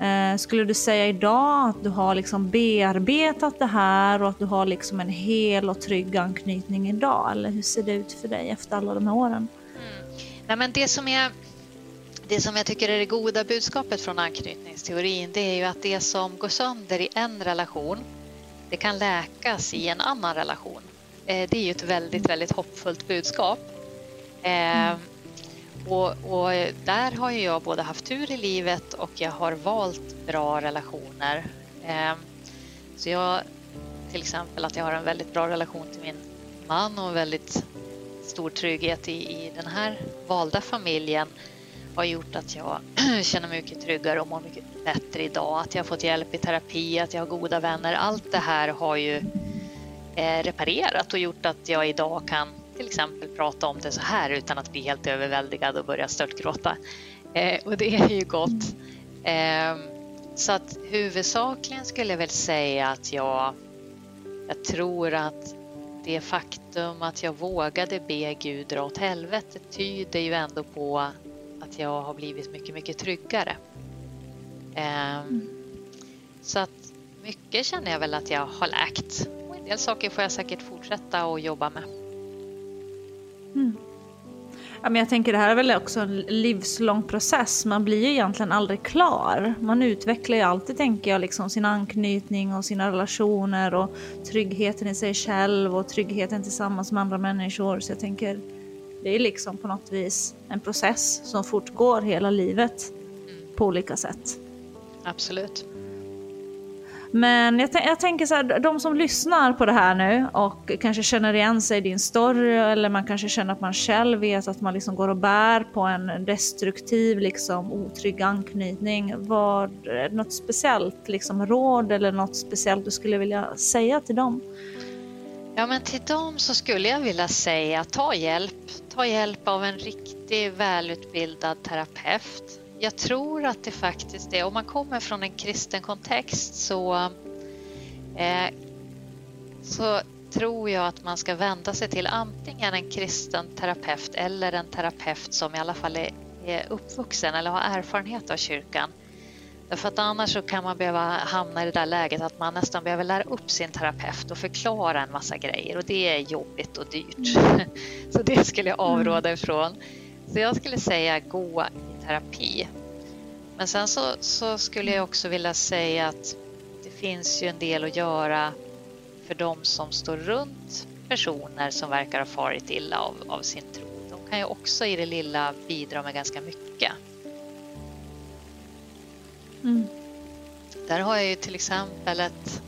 Uh, skulle du säga idag att du har liksom bearbetat det här och att du har liksom en hel och trygg anknytning idag? Eller hur ser det ut för dig efter alla de här åren? Mm. Nej, men det, som är, det som jag tycker är det goda budskapet från anknytningsteorin det är ju att det som går sönder i en relation det kan läkas i en annan relation. Eh, det är ju ett väldigt, väldigt hoppfullt budskap. Mm. Och, och, eh, där har ju jag både haft tur i livet och jag har valt bra relationer. Ehm, så jag, till exempel att jag har en väldigt bra relation till min man och en väldigt stor trygghet i, i den här valda familjen har gjort att jag (clears throat) känner mig mycket tryggare och mår mycket bättre idag. Att jag har fått hjälp i terapi, att jag har goda vänner. Allt det här har ju eh, reparerat och gjort att jag idag kan till exempel prata om det så här utan att bli helt överväldigad och börja störtgråta. Eh, och det är ju gott. Eh, så att huvudsakligen skulle jag väl säga att jag, jag tror att det faktum att jag vågade be Gud dra åt helvete tyder ju ändå på att jag har blivit mycket, mycket tryggare. Mm. Så att mycket känner jag väl att jag har läkt. Och en del saker får jag säkert fortsätta att jobba med. Mm. Ja, men jag tänker det här är väl också en livslång process. Man blir ju egentligen aldrig klar. Man utvecklar ju alltid, tänker jag, liksom sin anknytning och sina relationer och tryggheten i sig själv och tryggheten tillsammans med andra människor. Så jag tänker, det är liksom på något vis en process som fortgår hela livet på olika sätt. Absolut. Men jag, jag, tänker så här, de som lyssnar på det här nu och kanske känner igen sig i din story eller man kanske känner att man själv vet att man liksom går och bär på en destruktiv, liksom otrygg anknytning. Var det något speciellt liksom, råd eller något speciellt du skulle vilja säga till dem? Ja, men till dem så skulle jag vilja säga ta hjälp. Ta hjälp av en riktig, välutbildad terapeut jag tror att det faktiskt är, om man kommer från en kristen kontext så, eh, så tror jag att man ska vända sig till antingen en kristen terapeut eller en terapeut som i alla fall är, är uppvuxen eller har erfarenhet av kyrkan. Därför att annars så kan man behöva hamna i det där läget att man nästan behöver lära upp sin terapeut och förklara en massa grejer och det är jobbigt och dyrt. (laughs) Så det skulle jag avråda mm. ifrån. Så jag skulle säga gå terapi. Men sen så, så, skulle jag också vilja säga att det finns ju en del att göra för de som står runt personer som verkar ha farit illa av, av sin tro. De kan ju också i det lilla bidra med ganska mycket. Mm. Där har jag ju till exempel ett,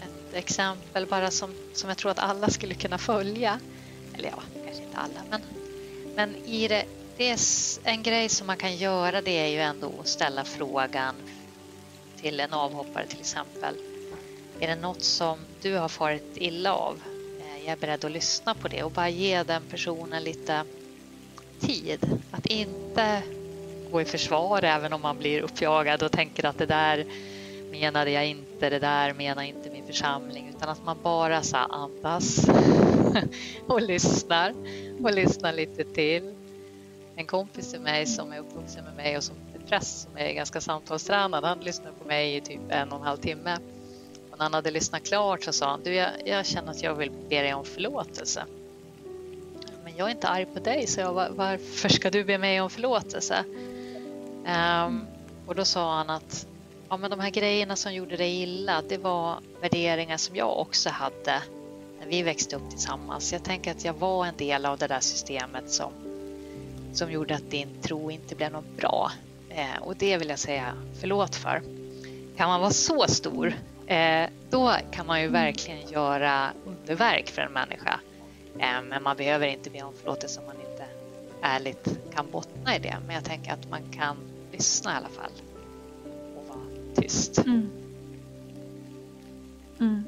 ett exempel bara som, som jag tror att alla skulle kunna följa. Eller ja, kanske inte alla, men, men i det det är en grej som man kan göra det är ju ändå att ställa frågan till en avhoppare till exempel. Är det något som du har farit illa av? Eh, jag är beredd att lyssna på det och bara ge den personen lite tid. Att inte gå i försvar även om man blir uppjagad och tänker att det där menade jag inte, det där menar inte min församling utan att man bara så andas (laughs) och lyssnar och lyssnar lite till en kompis till mig som är uppvuxen med mig och som är präst som är ganska samtalstränad. Han lyssnade på mig i typ en och en halv timme. Och när han hade lyssnat klart så sa han, du jag, jag känner att jag vill be dig om förlåtelse. Men jag är inte arg på dig, så jag. Varför ska du be mig om förlåtelse? Um, och då sa han att ja, men de här grejerna som gjorde dig illa, det var värderingar som jag också hade när vi växte upp tillsammans. Jag tänker att jag var en del av det där systemet som som gjorde att din tro inte blev något bra. Eh, och det vill jag säga förlåt för. Kan man vara så stor, eh, då kan man ju verkligen göra underverk för en människa. Eh, men man behöver inte be om förlåtelse om man inte ärligt kan bottna i det. Men jag tänker att man kan lyssna i alla fall och vara tyst. Mm. Mm.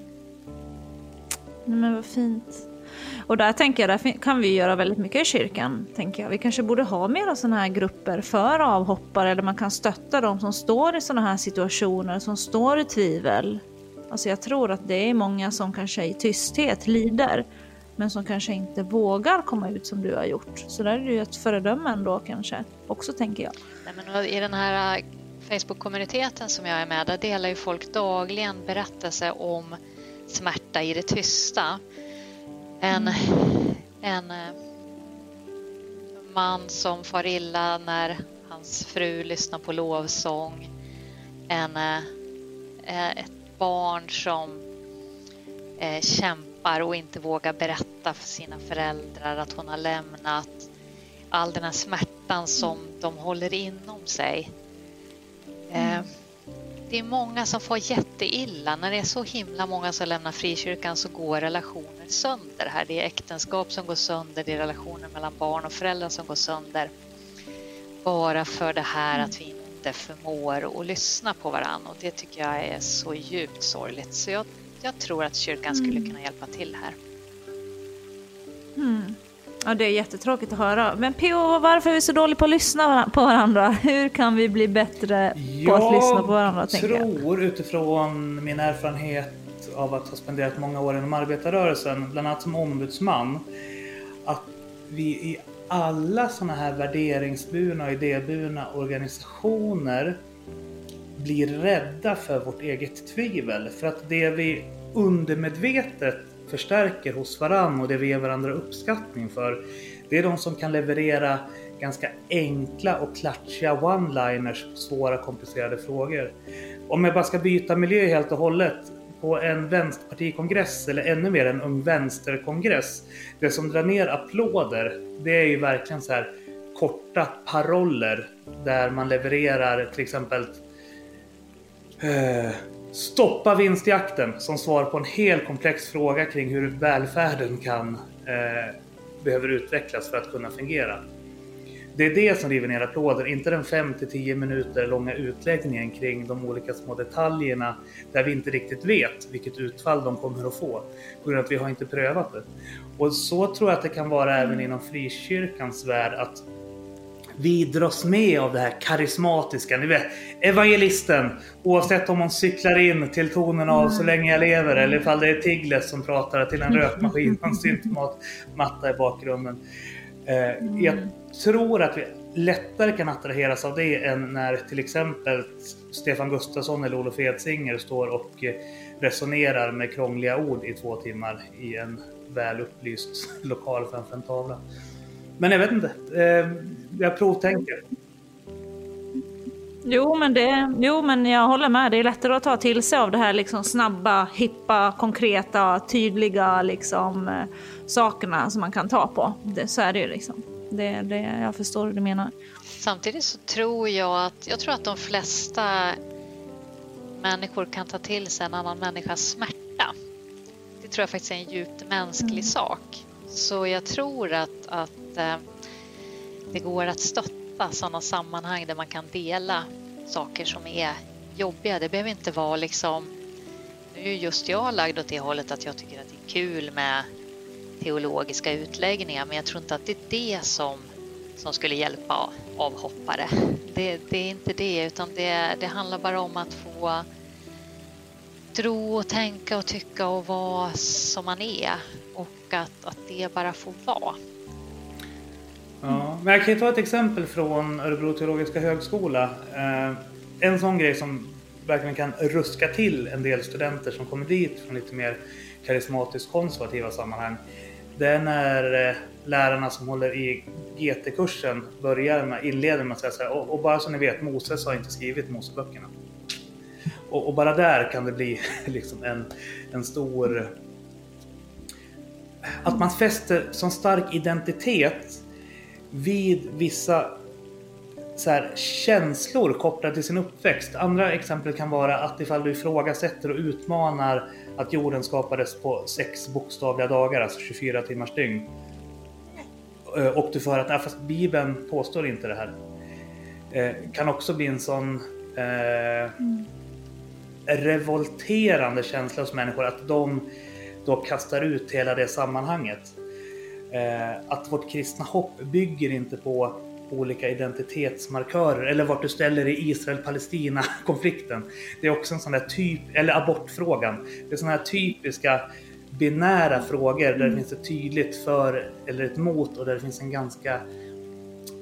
Men vad fint. Och där tänker jag, där kan vi göra väldigt mycket i kyrkan. Tänker jag. Vi kanske borde ha mera sådana här grupper för avhoppare, där man kan stötta de som står i sådana här situationer, som står i tvivel. Alltså jag tror att det är många som kanske i tysthet lider, men som kanske inte vågar komma ut som du har gjort. Så där är det ju ett föredöme ändå kanske, också tänker jag. Nej, men I den här äh, Facebook-kommuniteten som jag är med, där delar ju folk dagligen berättelser om smärta i det tysta. En, en eh, man som far illa när hans fru lyssnar på lovsång. En, eh, eh, ett barn som kämpar och inte vågar berätta för sina föräldrar att hon har lämnat. All den här smärtan som de håller inom sig. Mm det är många som får jätteilla. När det är så himla många som lämnar frikyrkan så går relationer sönder här. Det är äktenskap som går sönder, det är relationer mellan barn och föräldrar som går sönder. Bara för det här att vi inte förmår att lyssna på varandra och det tycker jag är så djupt sorgligt. Så jag jag tror att kyrkan skulle kunna hjälpa till här. Mm. Ja, det är jättetråkigt att höra. Men P.O. varför är vi så dåliga på att lyssna på varandra? (laughs) Hur kan vi bli bättre på att lyssna på varandra? Jag tror utifrån min erfarenhet av att ha spenderat många år inom arbetarrörelsen, bland annat som ombudsman, att vi i alla sådana här värderingsburna och idéburna organisationer blir rädda för vårt eget tvivel. För att det vi undermedvetet förstärker hos varandra och det vi ger varandra uppskattning för, det är de som kan leverera ganska enkla och klatschiga one-liners på svåra komplicerade frågor. Om jag bara ska byta miljö helt och hållet. På en vänsterpartikongress eller ännu mer en ung vänsterkongress. Det som drar ner applåder, det är ju verkligen så här korta paroller där man levererar till exempel eh, Stoppa vinstjakten som svar på en hel komplex fråga kring hur välfärden kan eh, behöver utvecklas för att kunna fungera. Det är det som river ner applåder, inte den 5 10 minuter långa utläggningen kring de olika små detaljerna där vi inte riktigt vet vilket utfall de kommer att få på grund av att vi har inte prövat det. Och så tror jag att det kan vara även inom frikyrkans värld att vi dras med av det här karismatiska. Ni vet, evangelisten, oavsett om hon cyklar in till tonen av Så länge jag lever eller ifall det är Tigles som pratar till en rökmaskin (laughs) och en syntmatta i bakgrunden. Eh, jag tror att vi lättare kan attraheras av det än när till exempel Stefan Gustafsson eller Olof Edsinger står och eh, resonerar med krångliga ord i två timmar i en väl upplyst (laughs) lokal framför en tavla. Men jag vet inte. Eh, jag provtänker. Jo men, det, jo, men jag håller med. Det är lättare att ta till sig av det här liksom snabba, hippa, konkreta, tydliga liksom, eh, sakerna som man kan ta på. Det, så är det ju. Liksom. Det, det, jag förstår hur du menar. Samtidigt så tror jag att, jag tror att de flesta människor kan ta till sig en annan människas smärta. Det tror jag faktiskt är en djupt mänsklig mm. sak. Så jag tror att, att eh, det går att stötta sådana sammanhang där man kan dela saker som är jobbiga. Det behöver inte vara liksom... Nu är just jag lagd åt det hållet att jag tycker att det är kul med teologiska utläggningar men jag tror inte att det är det som, som skulle hjälpa avhoppare. Det, det är inte det utan det, det handlar bara om att få tro och tänka och tycka och vara som man är och att, att det bara får vara. Ja, men jag kan ju ta ett exempel från Örebro teologiska högskola. Eh, en sån grej som verkligen kan ruska till en del studenter som kommer dit från lite mer karismatiskt konservativa sammanhang. Det är när eh, lärarna som håller i GT-kursen börjar med, inleder med att säga så här, och, och, bara så ni vet, Moses har inte skrivit Moseböckerna. Och, och, bara där kan det bli (laughs) liksom en, en stor... Att man fäster sån stark identitet vid vissa så här, känslor kopplade till sin uppväxt. Andra exempel kan vara att ifall du ifrågasätter och utmanar att jorden skapades på sex bokstavliga dagar, alltså 24 timmars dygn. Eh, och du får att fast Bibeln påstår inte det här. Eh, kan också bli en sån eh, mm. revolterande känsla hos människor att de då kastar ut hela det sammanhanget. Eh, att vårt kristna hopp bygger inte på olika identitetsmarkörer eller vart du ställer i Israel-Palestina-konflikten. Det är också en sån där typ, eller abortfrågan. Det är såna här typiska binära frågor där det finns ett tydligt för eller ett mot och där det finns en ganska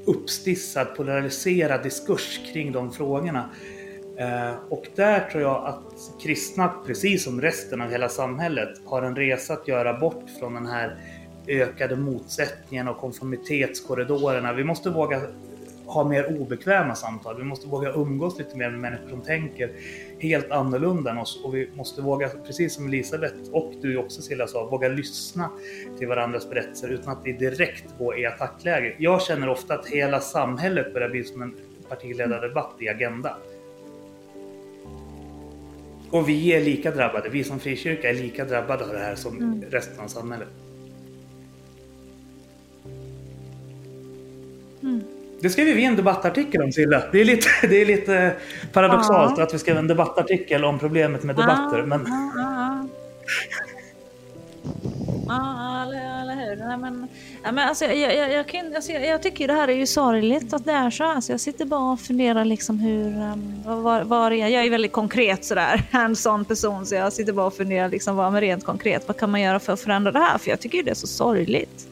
uppstissad, polariserad diskurs kring de frågorna. Eh, och där tror jag att kristna, precis som resten av hela samhället, har en resa att göra bort från den här ökade motsättningarna och konformitetskorridorerna. Vi måste våga ha mer obekväma samtal. Vi måste våga umgås lite mer med människor som tänker helt annorlunda än oss. Och vi måste våga, precis som Elisabeth och du också Silla sa, våga lyssna till varandras berättelser utan att vi direkt går i attackläge. Jag känner ofta att hela samhället börjar bli som en partiledardebatt i Agenda. Och vi är lika drabbade, vi som frikyrka är lika drabbade av det här som mm. resten av samhället. Det skrev vi en debattartikel om Silla. Det är lite, (laughs) det är lite paradoxalt ja. att vi skrev en debattartikel om problemet med ah, debatter. Ja, men... Ah, ja, ja. eller hur. Nej, men, ja, men alltså, jag, jag, jag, kan, alltså, jag, tycker det här är ju sorgligt att det är så. Alltså, jag sitter bara och funderar liksom hur... Um, var, var är jag? jag är väldigt konkret sådär, (laughs) en sån person. Så jag sitter bara och funderar liksom, vad, men rent konkret, vad kan man göra för att förändra det här? För jag tycker det är så sorgligt.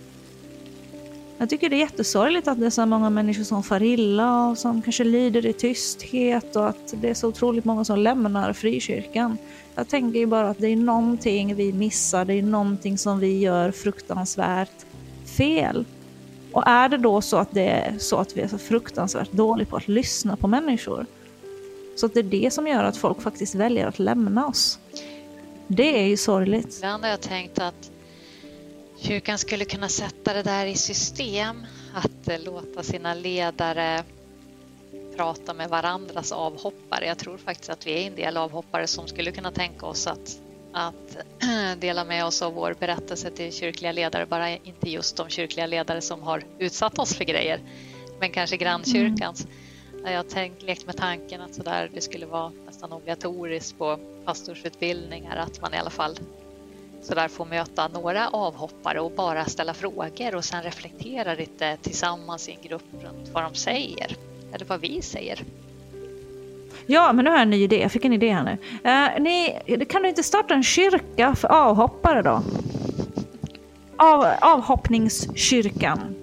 Jag tycker det är jättesorgligt att det är så många människor som far illa och som kanske lider i tysthet och att det är så otroligt många som lämnar frikyrkan. Jag tänker ju bara att det är någonting vi missar, det är någonting som vi gör fruktansvärt fel. Och är det då så att det är så att vi är så fruktansvärt dåliga på att lyssna på människor, så att det är det som gör att folk faktiskt väljer att lämna oss. Det är ju sorgligt. Ibland har jag tänkt att kyrkan skulle kunna sätta det där i system, att eh, låta sina ledare prata med varandras avhoppare. Jag tror faktiskt att vi är en del avhoppare som skulle kunna tänka oss att, att dela med oss av vår berättelse till kyrkliga ledare, bara inte just de kyrkliga ledare som har utsatt oss för grejer, men kanske grannkyrkans. Mm. Jag har tänkt, lekt med tanken att så där, det skulle vara nästan obligatoriskt på pastorsutbildningar att man i alla fall så där får möta några avhoppare och bara ställa frågor och sen reflektera lite tillsammans i en grupp runt vad de säger eller vad vi säger. Ja, men nu har jag en ny idé. Jag fick en idé här nu. Uh, ni, kan du inte starta en kyrka för avhoppare då? Av, avhoppningskyrkan.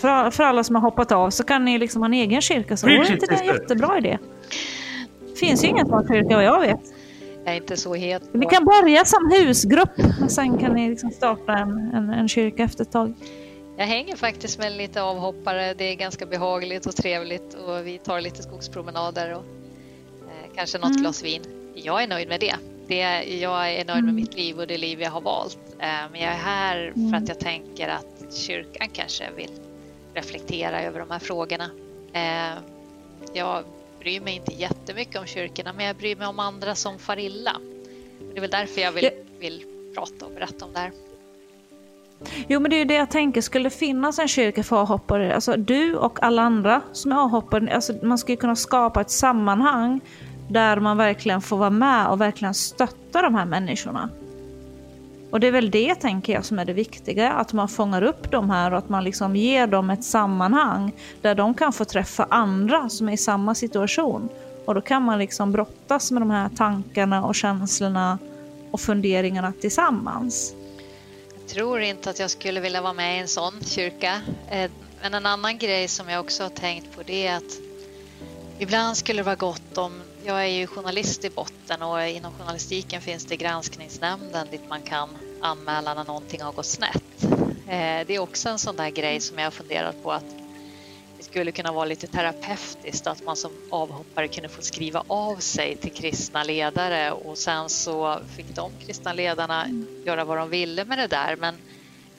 För, för alla som har hoppat av så kan ni liksom ha en egen kyrka. Så vore inte det en jättebra idé? finns ju ingen sån kyrka vad jag vet. Är inte så het. Ni kan börja som husgrupp och sen kan ni liksom starta en, en, en kyrka efter ett tag. Jag hänger faktiskt med lite avhoppare. Det är ganska behagligt och trevligt och vi tar lite skogspromenader och eh, kanske något mm. glas vin. Jag är nöjd med det. det. Jag är nöjd med mm. mitt liv och det liv jag har valt. Eh, men jag är här mm. för att jag tänker att kyrkan kanske vill reflektera över de här frågorna. Eh, jag bryr mig inte jättemycket om kyrkorna, men jag bryr mig om andra som far illa. Det är väl därför jag vill, vill prata och berätta om det här. Jo men det är ju det jag tänker, skulle det finnas en kyrka för avhoppare, alltså du och alla andra som är avhoppare, alltså man skulle kunna skapa ett sammanhang där man verkligen får vara med och verkligen stötta de här människorna. Och det är väl det tänker jag som är det viktiga, att man fångar upp de här och att man liksom ger dem ett sammanhang där de kan få träffa andra som är i samma situation. Och då kan man liksom brottas med de här tankarna och känslorna och funderingarna tillsammans Jag tror inte att jag skulle vilja vara med i en sån kyrka. Eh, men en annan grej som jag också har tänkt på det är att ibland skulle det vara gott om, jag är ju journalist i botten och inom journalistiken finns det granskningsnämnden dit man kan anmäla när någonting har gått snett. Eh, det är också en sån där grej som jag har funderat på att det skulle kunna vara lite terapeutiskt, att man som avhoppare kunde få skriva av sig till kristna ledare och sen så fick de kristna ledarna göra vad de ville med det där. Men,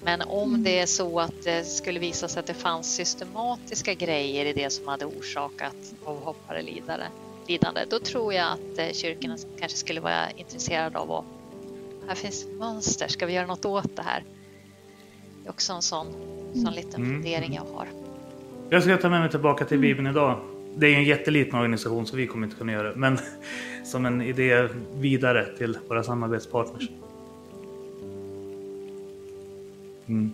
men om det är så att det skulle visa sig att det fanns systematiska grejer i det som hade orsakat avhoppare lidare, lidande, då tror jag att eh, kyrkorna kanske skulle vara intresserade av att här finns mönster, ska vi göra något åt det här? Det är också en sån, sån liten mm. fundering jag har. Jag ska ta med mig tillbaka till Bibeln idag. Det är en jätteliten organisation så vi kommer inte kunna göra det. Men (laughs) som en idé vidare till våra samarbetspartners. Mm.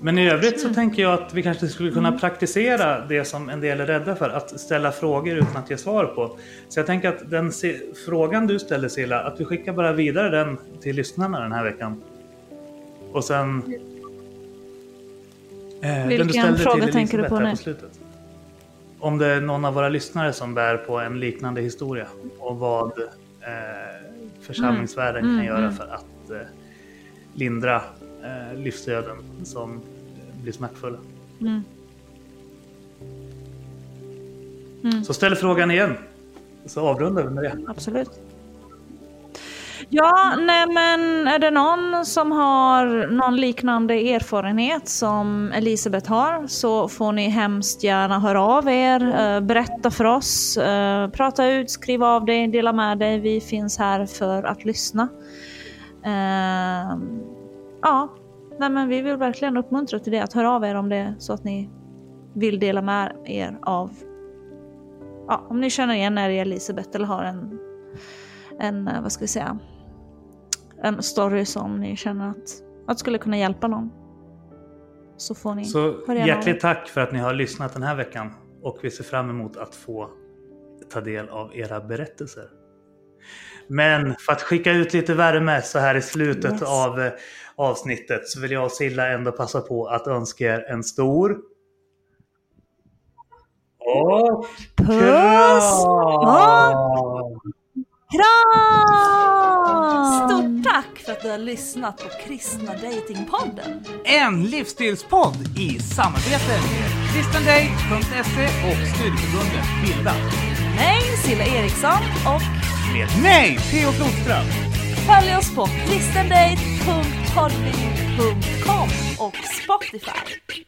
Men i övrigt så tänker jag att vi kanske skulle kunna praktisera det som en del är rädda för, att ställa frågor utan att ge svar på. Så jag tänker att den frågan du ställde Silla, att vi skickar bara vidare den till lyssnarna den här veckan. Och sen Eh, Vilken fråga tänker du på nu? På Om det är någon av våra lyssnare som bär på en liknande historia och vad eh, församlingsvärlden mm. kan mm, göra mm. för att eh, lindra eh, livsöden som blir smärtfulla. Mm. mm. Så ställ frågan igen, så avrundar vi med det. Absolut. Ja, nej men är det någon som har någon liknande erfarenhet som Elisabeth har så får ni hemskt gärna höra av er, eh, berätta för oss, eh, prata ut, skriv av dig, dela med dig. Vi finns här för att lyssna. Eh, ja, nej men vi vill verkligen uppmuntra till det, att höra av er om det så att ni vill dela med er av, ja, om ni känner igen er i Elisabeth eller har en en, vad ska vi säga, en story som ni känner att, att skulle kunna hjälpa någon. så får ni Så hjärtligt tack för att ni har lyssnat den här veckan och vi ser fram emot att få ta del av era berättelser. Men för att skicka ut lite värme så här i slutet Yes. av eh, avsnittet så vill jag och Silla ändå passa på att önska er en stor och Puss! kram! Kram! Stort tack för att du har lyssnat på Kristna Datingpodden. En livsstilspodd i samarbete med kristendate.se och studieförbundet Bilda. Mig, Silla Eriksson och Med mig, Theo Flodström följ oss på kristendate.podbean.com och Spotify.